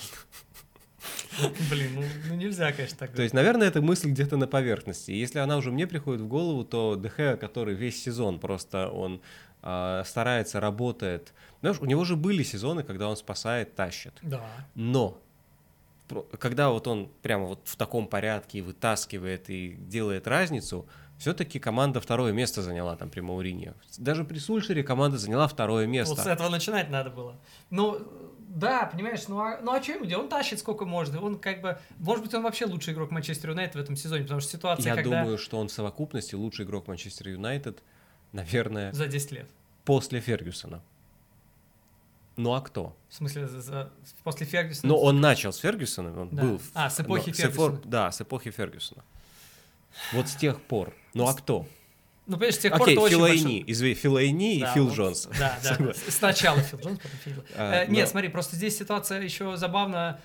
Блин, ну, ну нельзя, конечно, так То есть, наверное, эта мысль где-то на поверхности. И Если она уже мне приходит в голову, то ДХ, который весь сезон просто он а, старается, работает. Знаешь, у него же были сезоны, когда он спасает, тащит. Да. Но когда вот он прямо вот в таком порядке вытаскивает и делает разницу, все-таки команда второе место заняла там при Мауриньо. Даже при Сульшере команда заняла второе место. Вот с этого начинать надо было. Ну, да, понимаешь, ну а, ну, а что ему делать? Он тащит сколько может. Он как бы, может быть, он вообще лучший игрок Манчестер Юнайтед в этом сезоне, потому что ситуация, Я когда думаю, что он в совокупности лучший игрок Манчестер Юнайтед, наверное, за 10 лет. после Фергюсона. Ну а кто? В смысле, за- за- после Фергюсона. Ну, он начал с Фергюсона, он Да. был... А, с эпохи но эпор- Фергюсона. Да, с эпохи Фергюсона. Вот с тех пор. Ну а кто? Ну, понимаешь, с тех пор Окей, очень Филайни. большой- Извини, Филайни Да, и Фил вот, Джонс. Да, да. С- Сначала Фил Джонс, потом Фил. А, Э, Нет, смотри, просто здесь ситуация еще забавна.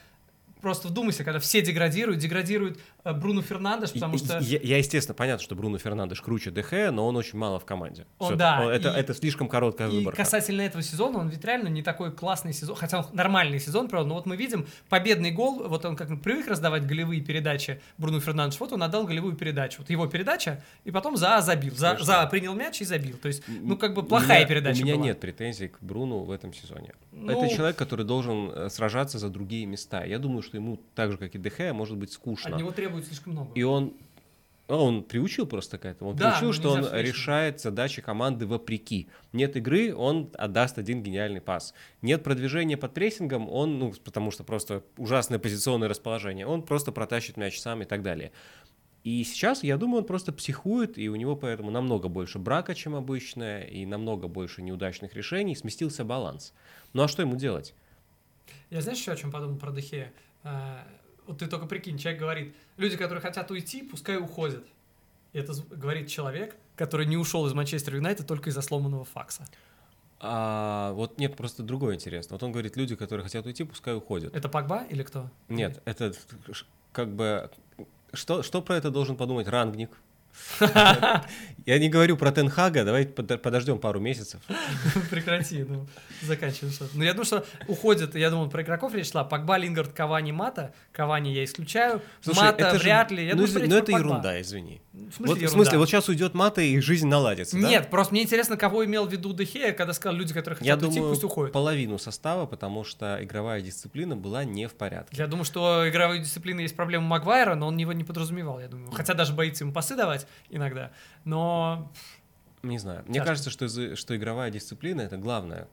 просто вдумайся, когда все деградируют, деградирует э, Бруно Фернандеш, потому что... Я, я, естественно, понятно, что Бруно Фернандеш круче ДХ, но он очень мало в команде. Всё, да, он- это, и- это слишком короткая И выборка. касательно этого сезона, он ведь реально не такой классный сезон, хотя он нормальный сезон, правда, но вот мы видим победный гол, вот он как привык раздавать голевые передачи Бруно Фернандеш, вот он отдал голевую передачу, вот его передача, и потом за забил, за, Конечно. за принял мяч и забил, то есть, ну как бы плохая меня- передача У меня была. нет претензий к Бруну в этом сезоне. Ну- Это человек, который должен э, сражаться за другие места. Я думаю, что ему так же, как и ДХ, может быть скучно. От него требует слишком много. И он, а, он приучил просто к этому. Он Да, приучил, ну, что он решает задачи команды вопреки. Нет игры, он отдаст один гениальный пас. Нет продвижения под прессингом, он, ну, потому что просто ужасное позиционное расположение, он просто протащит мяч сам и так далее. И сейчас, я думаю, он просто психует, и у него поэтому намного больше брака, чем обычно, и намного больше неудачных решений, сместился баланс. Ну а что ему делать? Я знаешь еще о чем подумал про Дехея? Вот ты только прикинь, человек говорит, люди, которые хотят уйти, пускай уходят. И это говорит человек, который не ушел из Манчестер Юнайтед только из-за сломанного факса. А, вот нет, просто другое интересно. Вот он говорит, люди, которые хотят уйти, пускай уходят. Это Погба или кто? Нет, это как бы... Что, что про это должен подумать Рангник? Я не говорю про Тенхага, давайте под- подождем пару месяцев. Прекрати, ну, заканчивай что Ну, я думаю, что уходит, я думаю, про игроков речь шла. Погба, Лингард, Кавани, Мата. Кавани я исключаю. Слушай, Мата это же- вряд ли. Я ну, думаю, речь ну, это ерунда, извини. В Вот, смысле, в ерунда? смысле, вот сейчас уйдет Мата и жизнь наладится, да? Нет, просто мне интересно, кого имел в виду Дехея, когда сказал, люди, которые Я хотят уйти, думаю, пусть уходят. половину состава, потому что игровая дисциплина была не в порядке. Я думаю, что игровой дисциплины есть проблема Магуайра, но он его не подразумевал, я думаю. Хотя даже боится ему пасы давать иногда. Но Не знаю. Мне Тяжко. кажется, что, что игровая дисциплина это главная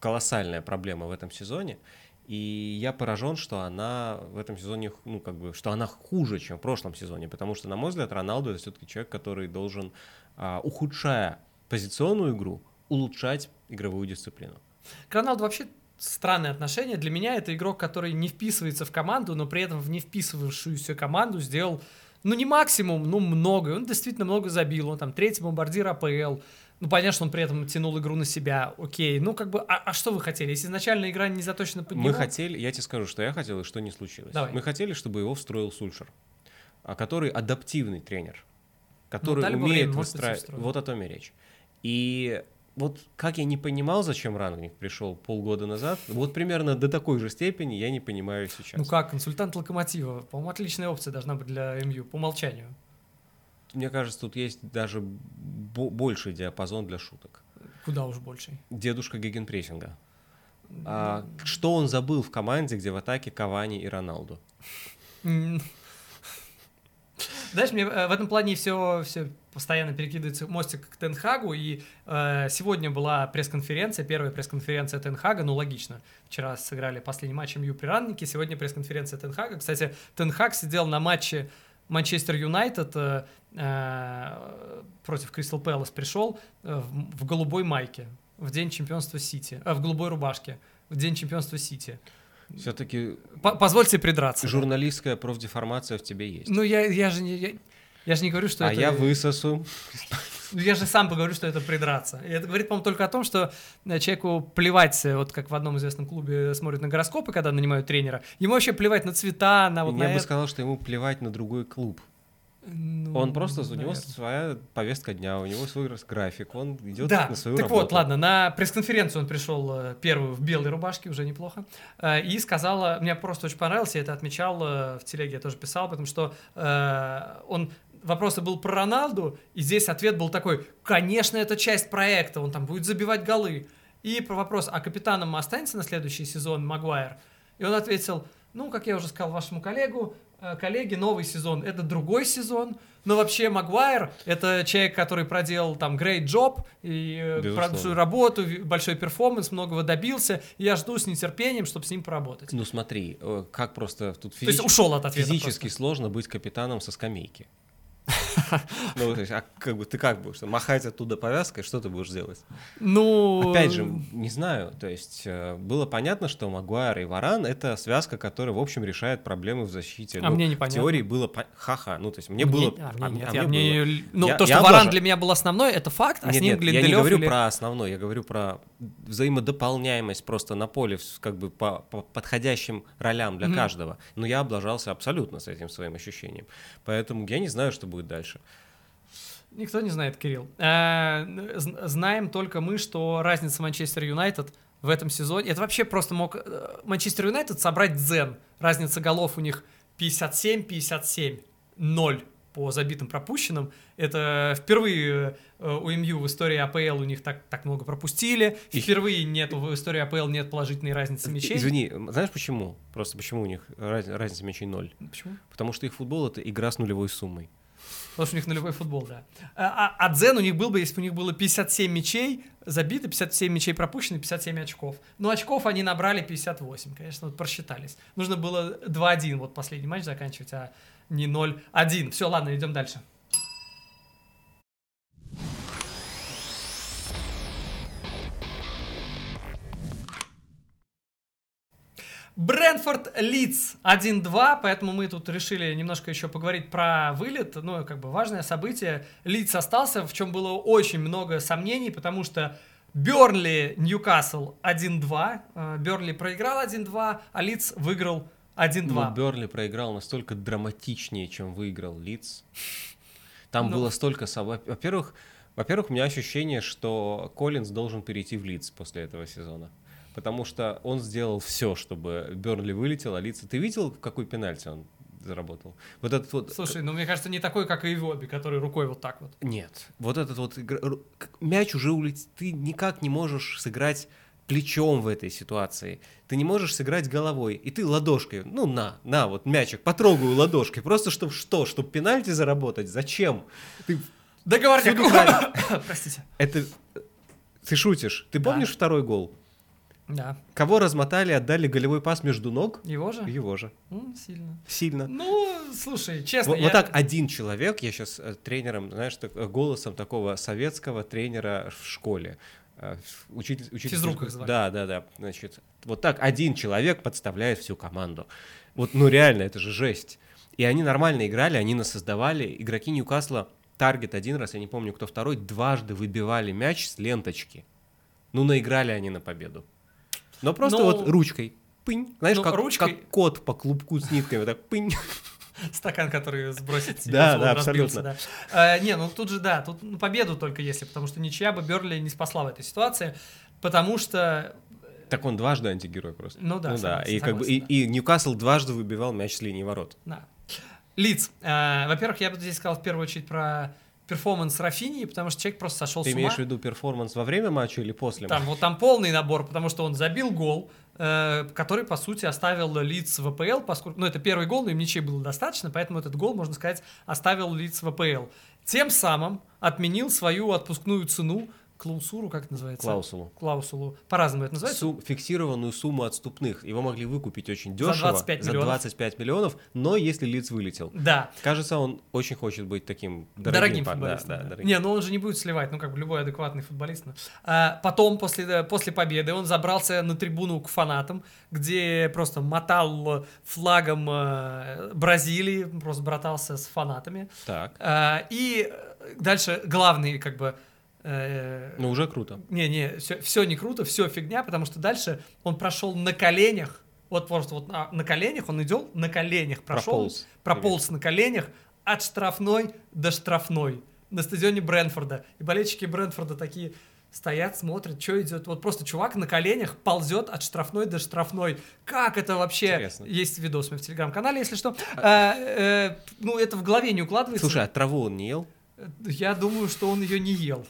колоссальная проблема в этом сезоне. И я поражен, что она в этом сезоне, ну, как бы, что она хуже, чем в прошлом сезоне. Потому что, на мой взгляд, Роналду это все-таки человек, который должен, а, ухудшая позиционную игру, улучшать игровую дисциплину. к Роналду вообще странные отношения. Для меня это игрок, который не вписывается в команду, но при этом в не вписывавшуюся команду сделал, ну, не максимум, но много. Он действительно много забил. Он там третий бомбардир АПЛ. Ну, понятно, что он при этом тянул игру на себя. Окей. Ну, как бы, а, а что вы хотели? Если изначально игра не заточена под Мы него... хотели, я тебе скажу, что я хотел и что не случилось. Давай. Мы хотели, чтобы его встроил Сульшер, а который адаптивный тренер, который бы умеет выстраивать. Вот о том и речь. И вот как я не понимал, зачем Рангник пришел полгода назад, вот примерно до такой же степени я не понимаю сейчас. Ну как, консультант Локомотива. По-моему, отличная опция должна быть для МЮ по умолчанию. Мне кажется, тут есть даже бо- больший диапазон для шуток. Куда уж больше. Дедушка гегенпрессинга. А, что он забыл в команде, где в атаке Кавани и Роналду? Знаешь, мне э, в этом плане все, все постоянно перекидывается мостик к Тенхагу, и э, сегодня была пресс-конференция, первая пресс-конференция Тенхага, ну логично, вчера сыграли последний матч МЮ при Раннике, сегодня пресс-конференция Тенхага. Кстати, Тенхаг сидел на матче Манчестер Юнайтед э, э, против Кристал Пэлас, пришел э, в, в голубой майке в день чемпионства Сити, э, в голубой рубашке в день чемпионства Сити. Все-таки По- позвольте придраться. журналистская профдеформация в тебе есть. Ну, я, я же не... Я... Я же не говорю, что а это... я высосу. Ну, Я же сам поговорю, что это придраться. И это говорит, по-моему, только о том, что э, человеку плевать, э, вот как в одном известном клубе смотрят на гороскопы, когда нанимают тренера. Ему вообще плевать на цвета, на вот я на бы это. сказал, что ему плевать на другой клуб. Ну, Он просто, у него наверное. своя повестка дня, у него свой график, он идет Да, на свою так работу. вот, ладно, на пресс-конференцию он пришел э, первую в белой рубашке, уже неплохо, и сказала, мне просто очень понравилось, я это отмечал в телеге, я тоже писал, потому что он вопросы был про Роналду, и здесь ответ был такой, конечно, это часть проекта, он там будет забивать голы. И про вопрос, а капитаном останется на следующий сезон Магуайр? И он ответил, ну, как я уже сказал вашему коллегу, э, коллеге, новый сезон — это другой сезон, но вообще Магуайр — это человек, который проделал там great job, и э, большую работу, большой перформанс, многого добился, и я жду с нетерпением, чтобы с ним поработать. Ну смотри, э, как просто тут То есть ушел от физически просто. сложно быть капитаном со скамейки. Ну, то есть, а как бы ты как будешь? Махать оттуда повязкой, что ты будешь делать? Ну... Опять же, не знаю, то есть э, было понятно, что Магуайр и Варан — это связка, которая, в общем, решает проблемы в защите. А Ну, мне В непонятно. теории было по- ха-ха, ну, то есть мне было... а, а мне мне- нет, а мне было. мне- Ну, Я- то, что Варан тоже. для меня был основной, это факт, а Нет, с ним нет, я не говорю или- про основной, я говорю про взаимодополняемость просто на поле, как бы по, по подходящим ролям для Мгм. каждого. Но я облажался абсолютно с этим своим ощущением. Поэтому я не знаю, что будет дальше. Никто не знает, Кирилл. Э, Знаем только мы, что разница Манчестер Юнайтед в этом сезоне... Это вообще просто мог э, Манчестер Юнайтед собрать дзен. Разница голов у них 57-57. 0 по забитым пропущенным. Это впервые э, у МЮ в истории АПЛ у них так, так много пропустили. Впервые нет в истории АПЛ нет положительной разницы мячей. Извини, знаешь почему? Просто почему у них раз- разница мячей ноль? Почему? Потому что их футбол это игра с нулевой суммой. Потому что у них нулевой футбол, да. А, а, а дзен у них был бы, если бы у них было 57 мячей забито, 57 мячей пропущено, 57 очков. Но очков они набрали 58, конечно, вот просчитались. Нужно было 2-1 вот последний матч заканчивать, а не 0-1. Все, ладно, идем дальше. Брэнфорд Лидс 1-2, поэтому мы тут решили немножко еще поговорить про вылет, ну, как бы важное событие. Лидс остался, в чем было очень много сомнений, потому что Бернли Ньюкасл 1-2, э, Бернли проиграл 1-2, а Лидс выиграл 1-2. Но Берли проиграл настолько драматичнее, чем выиграл Лидс. Там Ну. было столько. Во-первых, во-первых, у меня ощущение, что Коллинз должен перейти в Лидс после этого сезона. Потому что он сделал все, чтобы Бернли вылетел, а Лидс... Ты видел, какой пенальти он заработал? Вот этот вот... Слушай, ну мне кажется, не такой, как и Ивоби, который рукой вот так вот. Нет. Вот этот вот мяч уже улетел. Ты никак не можешь сыграть плечом в этой ситуации. Ты не можешь сыграть головой. И ты ладошкой. Ну, на, на, вот мячик, потрогаю ладошкой. Просто чтобы что? Чтобы пенальти заработать? Зачем? Ты, Договорник. Простите. это... Ты шутишь. Ты Да. помнишь второй гол? Да. Кого размотали, отдали голевой пас между ног? Его же? Его же. М, сильно. Сильно. Ну, слушай, честно, Вот, я- вот так один человек, я сейчас тренером, знаешь, так, э, голосом такого советского тренера в школе. э, Учитель, учитель Физрук их звали. Да, да, да. Значит, вот так один человек подставляет всю команду. Вот, ну реально, это же жесть. И они нормально играли, они нас создавали. Игроки Ньюкасла, таргет один раз, я не помню, кто второй, дважды выбивали мяч с ленточки. Ну, наиграли они на победу. Но просто Ну, вот ручкой. Пынь. Знаешь, ну, как, ручкой- как кот по клубку с нитками, так пынь. Стакан, который сбросить Да, да, разбился, абсолютно. да. Э, не, ну тут же, да, тут ну, победу только если, потому что ничья бы Бернли не спасла в этой ситуации, потому что, Так он дважды антигерой просто. ну да, Ну да, согласен, и как бы и, да. и Ньюкасл дважды выбивал мяч с линии ворот. Да. Лиц. Э, во-первых, я бы здесь сказал в первую очередь про перформанс Рафиньи, потому что человек просто сошел Ты с ума. имеешь в виду перформанс во время матча или после? Там вот там полный набор, потому что он забил гол, э, который, по сути, оставил Лидс в АПЛ, поскольку, ну, это первый гол, но им ничей было достаточно, поэтому этот гол, можно сказать, оставил Лидс в АПЛ. Тем самым отменил свою отпускную цену, клаусуру, как это называется? Клаусулу. Клаусулу. По-разному это называется. Сум- фиксированную сумму отступных. Его могли выкупить очень За дешево. 25 за миллионов. 25 миллионов, но если Лиц вылетел. Да. Кажется, он очень хочет быть таким дорогим. Дорогим пар- футболистом. да, да. дорогим. Не, ну он же не будет сливать, ну как бы любой адекватный футболист. ну. А, потом, после, э, после победы, он забрался на трибуну к фанатам, где просто мотал флагом э, Бразилии, просто братался с фанатами. Так. А, и дальше главный, как бы... э, Ну, уже круто. Не-не, все, не круто, все фигня, потому что дальше он прошел на коленях, вот просто вот на, на коленях, он идет на коленях, прошел, Прополз. прополз на коленях от штрафной до штрафной на стадионе Брэнфорда. И болельщики Брэнфорда такие стоят, смотрят, что идет. Вот просто чувак на коленях ползет от штрафной до штрафной. Как это вообще? Интересно. Есть видос у меня в телеграм-канале, если что. А, э, ну, это в голове не укладывается. Слушай, а траву он не ел? Я думаю, что он ее не ел.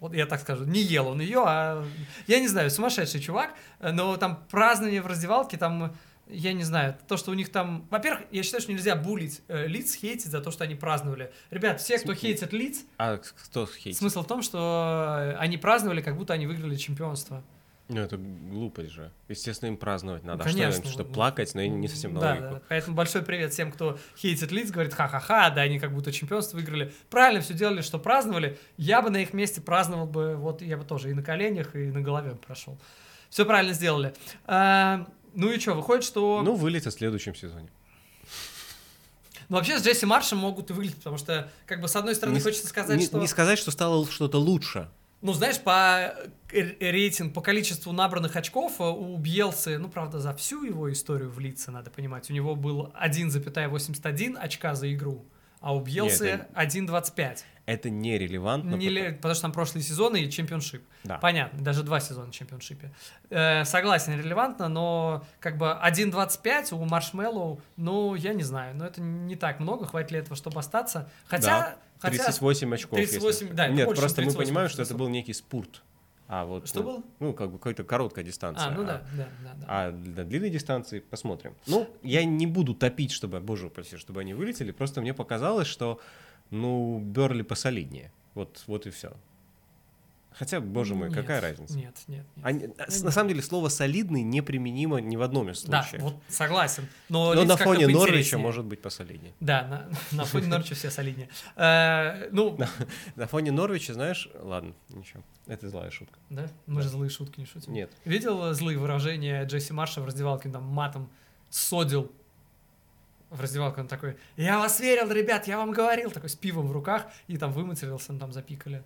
Вот я так скажу, не ел он ее, а я не знаю, сумасшедший чувак, но там празднование в раздевалке, там, я не знаю, то, что у них там... Во-первых, я считаю, что нельзя булить э, лиц, хейтить за то, что они праздновали. Ребят, все, кто хейтит лиц, А кто хейтит? смысл в том, что э, они праздновали, как будто они выиграли чемпионство. Ну, это глупость же. Естественно, им праздновать надо. Ну, а конечно, что, что ну, плакать, но я не совсем на да, логику. да, поэтому большой привет всем, кто хейтит лиц, говорит, ха-ха-ха, да, они как будто чемпионство выиграли. Правильно все делали, что праздновали. Я бы на их месте праздновал бы, вот я бы тоже и на коленях, и на голове прошел. Все правильно сделали. А, ну и что, выходит, что... Ну, вылетит в следующем сезоне. Ну, вообще с Джесси Маршем могут и вылететь, потому что, как бы, с одной стороны, Не- хочется сказать, не, что... не сказать, что стало что-то лучше. Ну, знаешь, по р- рейтинг, по количеству набранных очков э, у Бьелсы, ну, правда, за всю его историю в лице, надо понимать, у него был 1,81 очка за игру, а у Бьелсы Нет, 1,25. Это нерелевантно. Не потому- потому что там прошлые сезоны и чемпионшип. Да. Понятно, даже два сезона в чемпионшипе. Э, согласен, релевантно, но как бы 1.25 у Марша, ну, я не знаю, но это не так много, хватит ли этого, чтобы остаться. Хотя... Да, хотя 38 очков. 38, если- да, Нет, больше, просто мы 38 понимаем, что это очков. был некий спорт. А вот, Что ну, был? Ну, как бы какая-то короткая дистанция. А, ну да, да, да. да. А для длинной дистанции посмотрим. Ну, я не буду топить, чтобы, боже упаси, чтобы они вылетели. Просто мне показалось, что, ну, Берли посолиднее. Вот, вот и все. Хотя, боже мой, Нет, какая разница? Нет, нет, нет. Они- с- на самом деле слово солидный неприменимо ни в одном из Да, случаев. вот согласен. Но, Но на фоне Норвича может быть посолиднее. Да, на, на фоне Норвича все солиднее. Э, ну, На фоне Норвича, знаешь, ладно, ничего. Это злая шутка. да, мы же злые шутки не шутим. Нет. Видел злые выражения Джесси Марша в раздевалке, там матом содил в раздевалке, он такой, я вас верил, ребят, я вам говорил, такой с пивом в руках, и там выматерился, там запикали.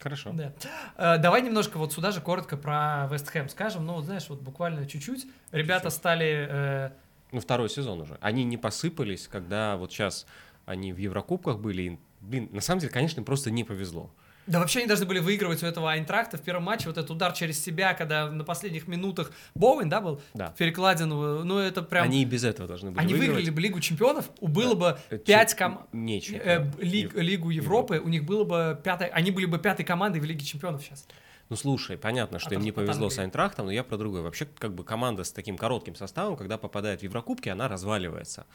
Хорошо. Да. Э, давай немножко вот сюда же коротко про Вест Хэм скажем, ну, вот знаешь, вот буквально чуть-чуть. Ребята Чуть-чуть. стали... э, Ну, второй сезон уже. Они не посыпались, когда вот сейчас они в Еврокубках были. и, Блин, на самом деле, конечно, им просто не повезло. Да вообще они должны были выигрывать у этого Айнтрахта в первом матче. Вот этот удар через себя, когда на последних минутах Боуэн, да, был? Да. В перекладину. Ну, это прям... Они и без этого должны были Они выигрывать. выиграли бы Лигу чемпионов, у было бы Э, пять чем- ком... Не э, лиг- Ев- Лигу Европы, у них было бы пятой... Они были бы пятой командой в Лиге чемпионов сейчас. Ну, слушай, понятно, что А им не там повезло с Айнтрахтом, но я про другое. Вообще, как бы команда с таким коротким составом, когда попадает в Еврокубки, она разваливается.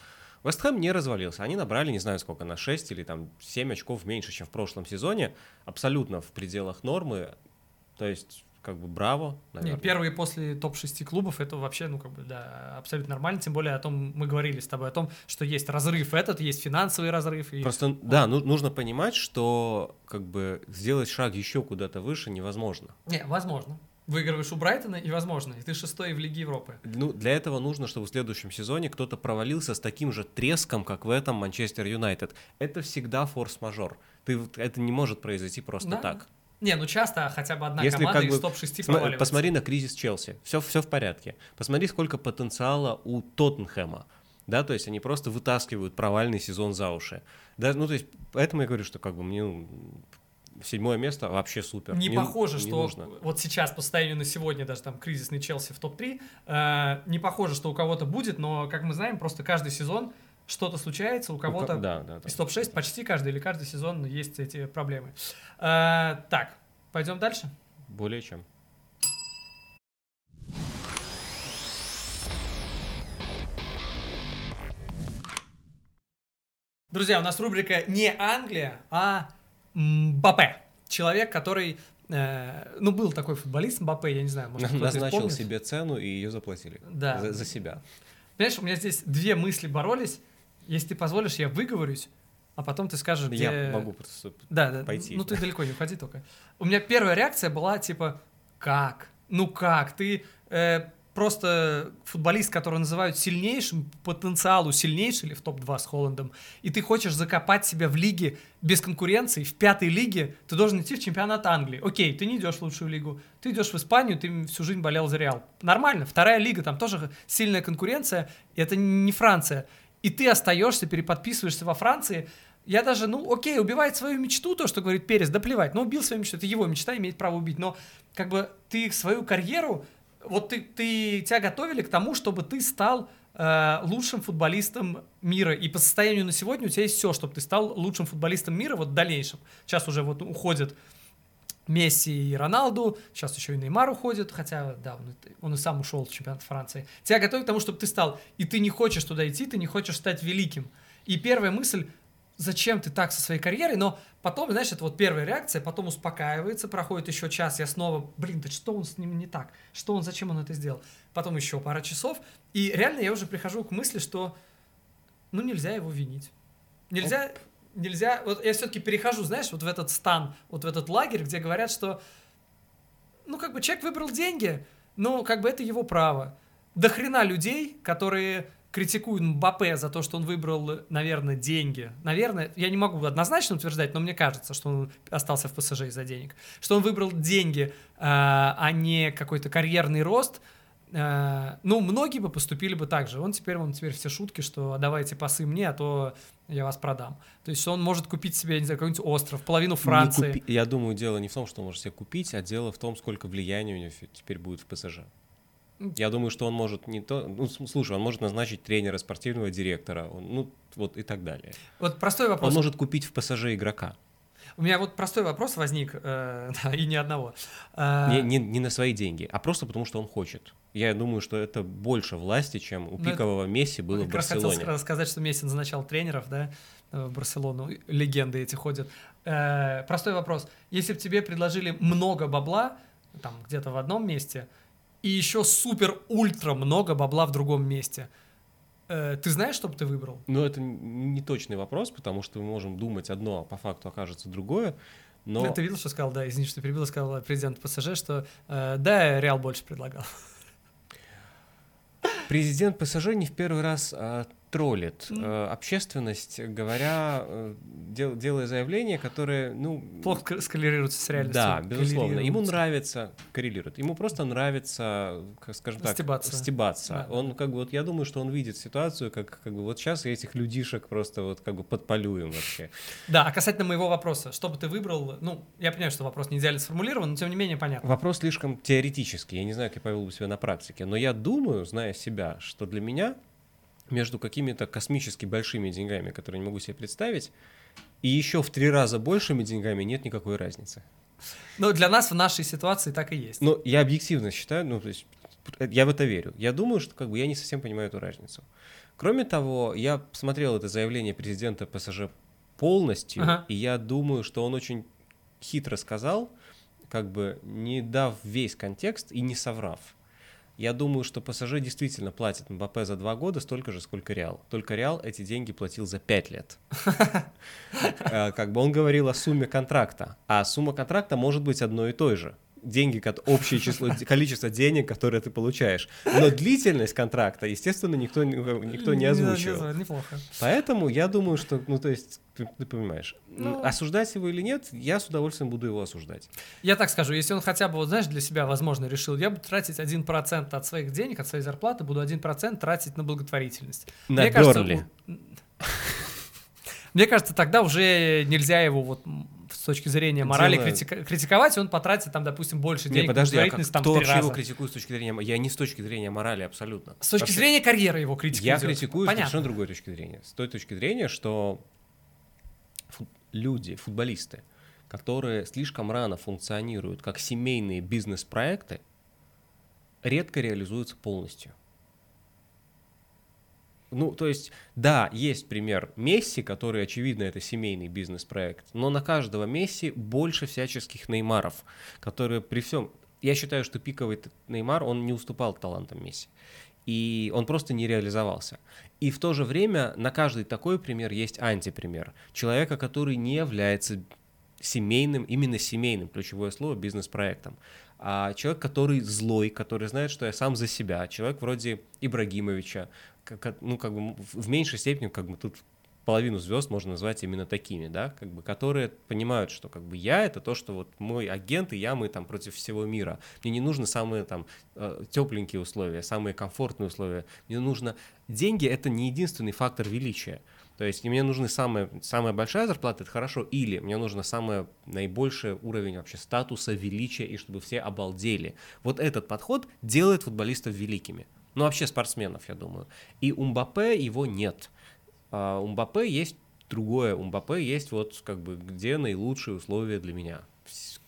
Вестхэм не развалился. Они набрали, не знаю сколько, на 6 или там 7 очков меньше, чем в прошлом сезоне. Абсолютно в пределах нормы. То есть, как бы, браво, Не, наверное. первые после топ-6 клубов это вообще, ну, как бы, да, абсолютно нормально. Тем более о том, мы говорили с тобой о том, что есть разрыв этот, есть финансовый разрыв. И... Просто, да, ну- нужно понимать, что как бы сделать шаг еще куда-то выше невозможно. Не, возможно. Выигрываешь у Брайтона, и возможно. И ты шестой в Лиге Европы. Ну, для этого нужно, чтобы в следующем сезоне кто-то провалился с таким же треском, как в этом Манчестер Юнайтед. Это всегда форс-мажор. Ты, это не может произойти просто Да. так. Не, ну часто хотя бы одна Если команда как из бы топ-6 Сма- проваливается. Посмотри на кризис Челси. Все, все в порядке. Посмотри, сколько потенциала у Тоттенхэма. Да, то есть они просто вытаскивают провальный сезон за уши. Да, ну, то есть, поэтому я говорю, что как бы мне ну, седьмое место вообще супер. Не Не- похоже, не что нужно. вот сейчас по состоянию на сегодня даже там кризисный Челси в топ-3, э, не похоже, что у кого-то будет, но, как мы знаем, просто каждый сезон что-то случается, у У ко- кого-то Да, да, да. из топ-6 почти каждый или каждый сезон есть эти проблемы. Э, так, пойдем дальше. Более чем. Друзья, у нас рубрика не Англия, а Мбаппе. Человек, который, э, ну, был такой футболист Мбаппе, я не знаю, может, кто-то Назначил себе цену и ее заплатили. Да. За, за себя. Понимаешь, у меня здесь две мысли боролись. Если ты позволишь, я выговорюсь, а потом ты скажешь, где... Я могу просто... Да, да. пойти. Ну, ты далеко не уходи только. У меня первая реакция была типа, как? Ну как? Ты э, просто футболист, которого называют сильнейшим, по потенциалу сильнейший или в топ-2 с Холландом, и ты хочешь закопать себя в лиге без конкуренции, в пятой лиге, ты должен идти в чемпионат Англии. Окей, ты не идешь в лучшую лигу, ты идешь в Испанию, ты всю жизнь болел за Реал. Нормально, вторая лига, там тоже сильная конкуренция, и это не Франция. И ты остаешься, переподписываешься во Франции, я даже, ну, окей, убивает свою мечту, то, что говорит Перес, да плевать, ну, убил свою мечту, это его мечта, имеет право убить, но, как бы, ты свою карьеру, вот ты, ты тебя готовили к тому, чтобы ты стал э, лучшим футболистом мира, и по состоянию на сегодня у тебя есть все, чтобы ты стал лучшим футболистом мира вот в дальнейшем. Сейчас уже вот уходят Месси и Роналду, сейчас еще и Неймар уходит, хотя, да, он, он и сам ушел в чемпионат Франции. Тебя готовят к тому, чтобы ты стал, и ты не хочешь туда идти, ты не хочешь стать великим. И первая мысль, зачем ты так со своей карьерой, но потом, знаешь, это вот первая реакция, потом успокаивается, проходит еще час, я снова, блин, да что он с ним не так, что он, зачем он это сделал, потом еще пара часов, и реально я уже прихожу к мысли, что, ну, нельзя его винить. Нельзя, нельзя, вот я все-таки перехожу, знаешь, вот в этот стан, вот в этот лагерь, где говорят, что, ну, как бы человек выбрал деньги, ну, как бы это его право. До хрена людей, которые критикуют Мбаппе за то, что он выбрал, наверное, деньги. Наверное, я не могу однозначно утверждать, но мне кажется, что он остался в ПСЖ из-за денег. Что он выбрал деньги, а не какой-то карьерный рост. Ну, многие бы поступили бы так же. Он теперь, он теперь все шутки, что давайте пасы мне, а то я вас продам. То есть он может купить себе, не знаю, какой-нибудь остров, половину Франции. Купи... Я думаю, дело не в том, что он может себе купить, а дело в том, сколько влияния у него теперь будет в ПСЖ. Я думаю, что он может не то... Ну, слушай, он может назначить тренера, спортивного директора, он, ну, вот и так далее. Вот простой вопрос. Он может купить в ПСЖ игрока. У меня вот простой вопрос возник, э, да, и ни одного. Э, не, не, не на свои деньги, а просто потому, что он хочет. Я думаю, что это больше власти, чем у ну, пикового Месси было в Барселоне. Я хотел сказать, что Месси назначал тренеров, да, в Барселону, легенды эти ходят. Э, простой вопрос. Если бы тебе предложили много бабла, там где-то в одном месте, и еще супер-ультра много бабла в другом месте. Э, ты знаешь, что бы ты выбрал? Ну, это не точный вопрос, потому что мы можем думать одно, а по факту окажется другое. Но... Ты видел, что сказал, да, извини, что перебил, сказал президент ПСЖ, что э, да, Реал больше предлагал. Президент ПСЖ не в первый раз а, троллит mm. общественность, говоря, э, дел, делая заявления, которые, ну... Плохо скоррелируются с реальностью. Да, безусловно. Ему нравится, коррелирует, ему просто нравится, как скажем так, стебаться. стебаться. Да. Он как бы, вот я думаю, что он видит ситуацию, как, как бы вот сейчас этих людишек просто вот как бы подполюем вообще. Да, а касательно моего вопроса, что бы ты выбрал, ну, я понимаю, что вопрос не идеально сформулирован, но тем не менее понятно. Вопрос слишком теоретический, я не знаю, как я повел бы себя на практике, но я думаю, зная себя, что для меня между какими-то космически большими деньгами, которые не могу себе представить, и еще в три раза большими деньгами нет никакой разницы. Ну, для нас в нашей ситуации так и есть. Ну, я объективно считаю, ну, то есть, я в это верю. Я думаю, что как бы я не совсем понимаю эту разницу. Кроме того, я посмотрел это заявление президента ПСЖ полностью, ага. и я думаю, что он очень хитро сказал, как бы не дав весь контекст и не соврав. Я думаю, что ПСЖ действительно платит МБП за два года столько же, сколько Реал. Только Реал эти деньги платил за пять лет. Э, как бы он говорил о сумме контракта, а сумма контракта может быть одной и той же деньги, общее число, количество денег, которые ты получаешь. Но длительность контракта, естественно, никто, никто не озвучивал. Неплохо. Поэтому я думаю, что, ну, то есть, ты, ты понимаешь, ну, осуждать его или нет, я с удовольствием буду его осуждать. Я так скажу, если он хотя бы, вот знаешь, для себя, возможно, решил, я буду тратить 1% от своих денег, от своей зарплаты, буду 1% тратить на благотворительность. На Мне Бернли. Кажется, мне кажется, тогда уже нельзя его вот точки зрения морали Дело... критика- критиковать, он потратит там, допустим, больше денег. Не, подожди, а как, там, кто вообще раза. его критикует с точки зрения... Я не с точки зрения морали абсолютно. С точки вообще... зрения карьеры его критикуют. Я критикую Понятно. с совершенно другой точки зрения. С той точки зрения, что фу- люди, футболисты, которые слишком рано функционируют как семейные бизнес-проекты, редко реализуются полностью. Ну, то есть, да, есть пример Месси, который, очевидно, это семейный бизнес-проект, но на каждого Месси больше всяческих Неймаров, которые при всем... Я считаю, что пиковый Неймар, он не уступал талантам Месси. И он просто не реализовался. И в то же время на каждый такой пример есть антипример. Человека, который не является семейным, именно семейным, ключевое слово, бизнес-проектом. А человек, который злой, который знает, что я сам за себя. Человек вроде Ибрагимовича, как, ну, как бы в меньшей степени, как бы тут половину звезд можно назвать именно такими, да, как бы, которые понимают, что как бы я это то, что вот мой агент и я, мы там против всего мира. Мне не нужны самые там э, тепленькие условия, самые комфортные условия. Мне нужно... Деньги — это не единственный фактор величия. То есть мне нужны самая, самая большая зарплата, это хорошо, или мне нужно самый наибольший уровень вообще статуса, величия, и чтобы все обалдели. Вот этот подход делает футболистов великими. Ну, вообще спортсменов, я думаю. И у Мбаппе его нет. А у Мбаппе есть другое. У Мбаппе есть вот как бы где наилучшие условия для меня.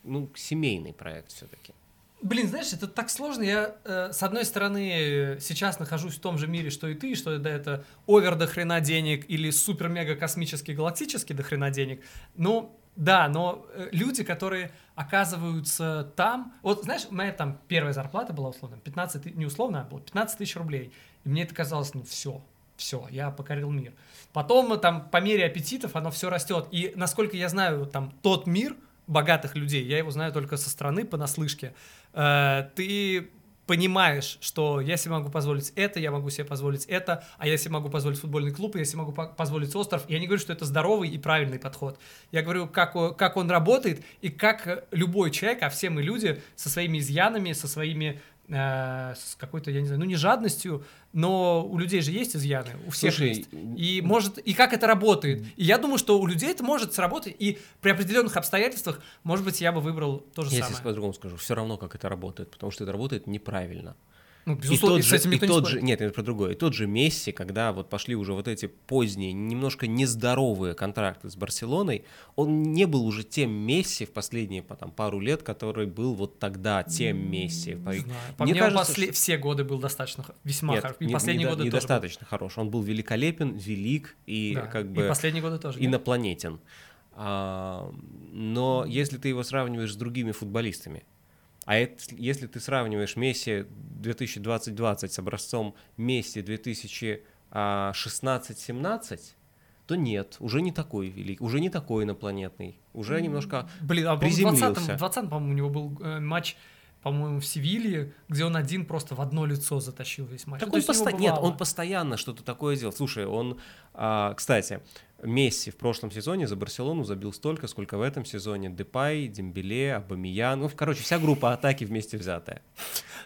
Ну, семейный проект все-таки. Блин, знаешь, это так сложно. Я, э, с одной стороны, сейчас нахожусь в том же мире, что и ты, что да, это овер до хрена денег или супер-мега-космический, галактический до хрена денег. Но, да, но э, люди, которые оказываются там... Вот, знаешь, моя там первая зарплата была условно, 15, не условно, а было 15 тысяч рублей. И мне это казалось, ну, все, все, я покорил мир. Потом там по мере аппетитов оно все растет. И насколько я знаю, там тот мир богатых людей, я его знаю только со стороны, понаслышке, э, ты понимаешь, что я себе могу позволить это, я могу себе позволить это, а я себе могу позволить футбольный клуб, я себе могу позволить остров. Я не говорю, что это здоровый и правильный подход. Я говорю, как, как он работает и как любой человек, а все мы люди со своими изъянами, со своими с какой-то, я не знаю, ну не жадностью, но у людей же есть изъяны, у всех Слушай, есть. И может, и как это работает. И я думаю, что у людей это может сработать, и при определенных обстоятельствах, может быть, я бы выбрал то же я самое. Я по-другому скажу, все равно, как это работает, потому что это работает неправильно. Ну, безусловно, и тот же, и тот же, нет, это про другое. И тот же Месси, когда вот пошли уже вот эти поздние, немножко нездоровые контракты с Барселоной, он не был уже тем Месси в последние там, пару лет, который был вот тогда тем Месси. Не знаю. По мне, мне кажется, после... что... все годы был достаточно весьма нет, хорош. И не, последние не, годы недостаточно был. хорош. Он был великолепен, велик и да. как бы... И последние годы тоже. Инопланетен. А, но если ты его сравниваешь с другими футболистами, а это, если ты сравниваешь Месси 2020-20 с образцом Месси 2016-17, то нет, уже не такой великий, уже не такой инопланетный, уже немножко Блин, а приземлился. в 20 20 по-моему, у него был э, матч по-моему, в Севилье, где он один просто в одно лицо затащил весь матч. Так он поsto... Нет, он постоянно что-то такое делал. Слушай, он, а, кстати, Месси в прошлом сезоне за Барселону забил столько, сколько в этом сезоне Депай, Дембеле, Абамиян, ну, короче, вся группа атаки вместе взятая.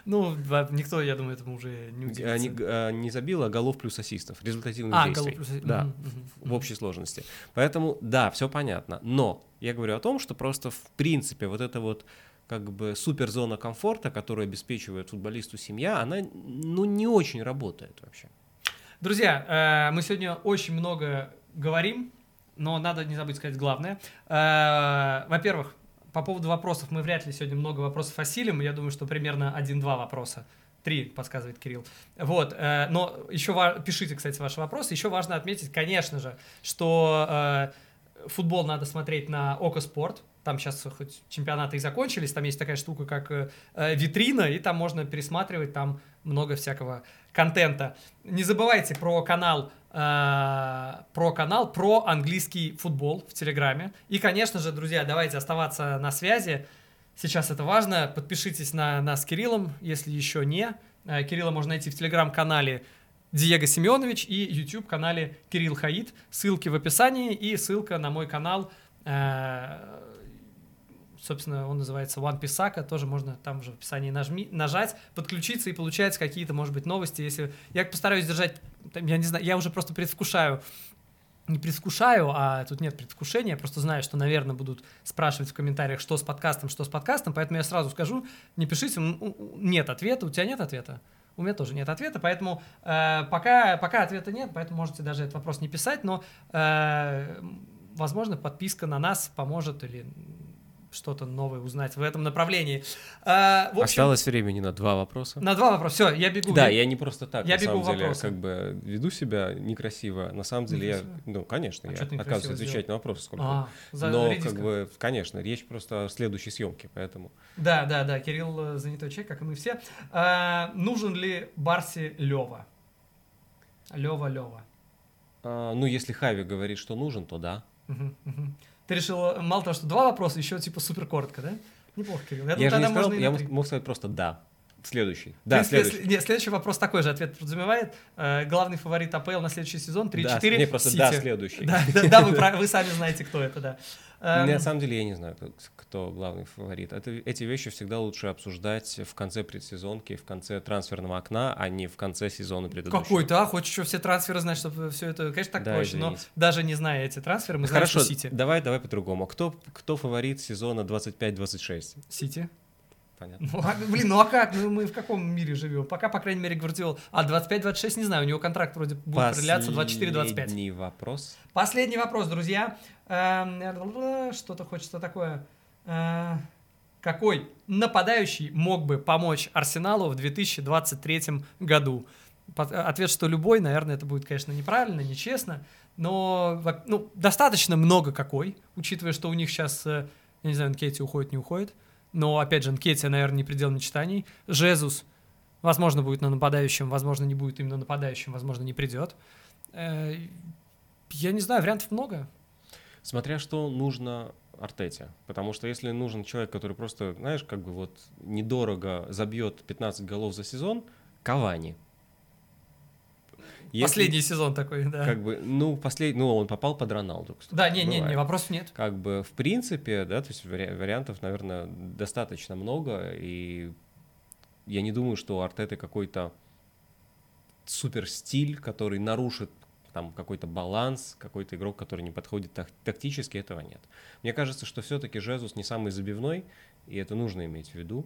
Ну, никто, я думаю, этому уже не удивится. Не, а, не забил, а голов плюс ассистов, результативных а, действий. Голов плюс... Да, в общей сложности. Поэтому, да, все понятно. Но я говорю о том, что просто в принципе вот это вот как бы суперзона комфорта, которую обеспечивает футболисту семья, она ну не очень работает вообще. Друзья, э, мы сегодня очень много говорим, но надо не забыть сказать главное. Э, во-первых, по поводу вопросов мы вряд ли сегодня много вопросов осилим. Я думаю, что примерно один-два вопроса. Три, подсказывает Кирилл. Вот, э, но еще пишите, кстати, ваши вопросы. Еще важно отметить, конечно же, что футбол надо смотреть на Око Спорт там сейчас хоть чемпионаты и закончились, там есть такая штука, как э, э, витрина, и там можно пересматривать, там много всякого контента. Не забывайте про канал, э, про канал, про английский футбол в Телеграме. И, конечно же, друзья, давайте оставаться на связи. Сейчас это важно. Подпишитесь на нас с Кириллом, если еще не. Э, Кирилла можно найти в Телеграм-канале Диего Семенович и YouTube-канале Кирилл Хаид. Ссылки в описании и ссылка на мой канал э, собственно, он называется One Pisaka, тоже можно там же в описании нажми, нажать, подключиться и получается какие-то, может быть, новости, если... Я постараюсь держать, я не знаю, я уже просто предвкушаю, не предвкушаю, а тут нет предвкушения, я просто знаю, что, наверное, будут спрашивать в комментариях, что с подкастом, что с подкастом, поэтому я сразу скажу, не пишите, нет ответа, у тебя нет ответа? У меня тоже нет ответа, поэтому э, пока, пока ответа нет, поэтому можете даже этот вопрос не писать, но, э, возможно, подписка на нас поможет или что-то новое узнать в этом направлении. А, в общем, Осталось времени на два вопроса. На два вопроса. Все, я бегу. Да, я, я не просто так, я на бегу самом деле, вопросы. как бы веду себя некрасиво. На самом деле я, ну, конечно, а я отказываюсь отвечать на вопросы, сколько. А, за, Но, как бы, конечно, речь просто о следующей съемке, поэтому. Да, да, да, Кирилл э, занятой человек, как и мы все. А, нужен ли Барси Лева? Лева, Лева. А, ну, если Хави говорит, что нужен, то да. Угу, угу. Ты решил, э, мало того, что два вопроса, еще типа супер коротко, да? Неплохо, Кирилл. Я, я же не сказал, я мог сказать просто «да». Следующий. Да, принципе, следующий. Нет, следующий вопрос такой же ответ подразумевает. Э, главный фаворит АПЛ на следующий сезон 3-4 да, Не, просто Сити. да, следующий. Да, да, да вы, вы сами знаете, кто это, да. Эм... На самом деле я не знаю, кто главный фаворит. Это, эти вещи всегда лучше обсуждать в конце предсезонки, в конце трансферного окна, а не в конце сезона предыдущего. Какой то а? Хочешь еще все трансферы знать, чтобы все это... Конечно, так да, проще, извините. но даже не зная эти трансферы, мы знаем, Хорошо, что Сити. давай, давай по-другому. Кто, кто фаворит сезона 25-26? Сити понятно. Ну, а, блин, ну а как? Ну мы в каком мире живем? Пока, по крайней мере, Гвардиол. А 25-26 не знаю, у него контракт вроде будет продляться 24-25. Последний вопрос. Последний вопрос, друзья. Эм, что-то хочется такое. Э, какой нападающий мог бы помочь Арсеналу в 2023 году? Ответ, что любой, наверное, это будет, конечно, неправильно, нечестно, но ну, достаточно много какой, учитывая, что у них сейчас, э, я не знаю, Кейти уходит, не уходит. Но, опять же, Нкетти, наверное, не предел мечтаний. Жезус, возможно, будет на нападающем, возможно, не будет именно нападающим, возможно, не придет. Э, я не знаю, вариантов много. Смотря что нужно Артете. Потому что если нужен человек, который просто, знаешь, как бы вот недорого забьет 15 голов за сезон, Кавани. Если, последний сезон такой, да. Как бы, ну, последний, ну, он попал под Роналду. Кстати, да, не, не, не, вопросов нет. Как бы, в принципе, да, то есть вари- вариантов, наверное, достаточно много, и я не думаю, что у Артеты какой-то супер стиль, который нарушит там какой-то баланс, какой-то игрок, который не подходит так, тактически, этого нет. Мне кажется, что все-таки Жезус не самый забивной, и это нужно иметь в виду.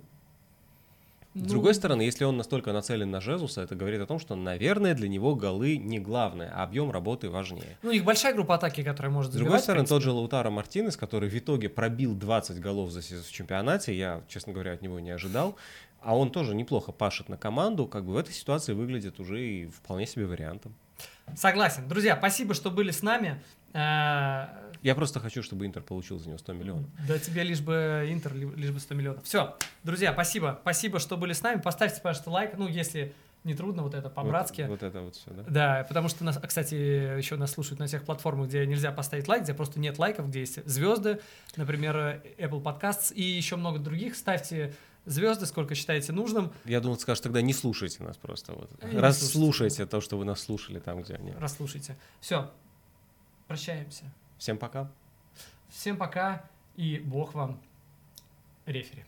С ну... другой стороны, если он настолько нацелен на Жезуса, это говорит о том, что, наверное, для него голы не главное, а объем работы важнее. Ну, их большая группа атаки, которая может забивать. С другой стороны, тот же Лаутаро Мартинес, который в итоге пробил 20 голов за сезон в чемпионате, я, честно говоря, от него не ожидал, а он тоже неплохо пашет на команду, как бы в этой ситуации выглядит уже и вполне себе вариантом. Согласен. Друзья, спасибо, что были с нами. Э, я просто хочу, чтобы Интер получил за него 100 миллионов. Да тебе лишь бы Интер, лишь бы 100 миллионов. Все, друзья, спасибо. Спасибо, что были с нами. Поставьте, пожалуйста, лайк. Ну, если не трудно, вот это по-братски. Вот, вот это вот все, да? Да, потому что нас, кстати, еще нас слушают на тех платформах, где нельзя поставить лайк, где просто нет лайков, где есть звезды, например, Apple Podcasts и еще много других. Ставьте звезды, сколько считаете нужным. Я думал, скажешь, тогда не слушайте нас просто. Вот. Раз слушайте то, что вы нас слушали там, где они. Расслушайте. Все, прощаемся. Всем пока. Всем пока и Бог вам рефери.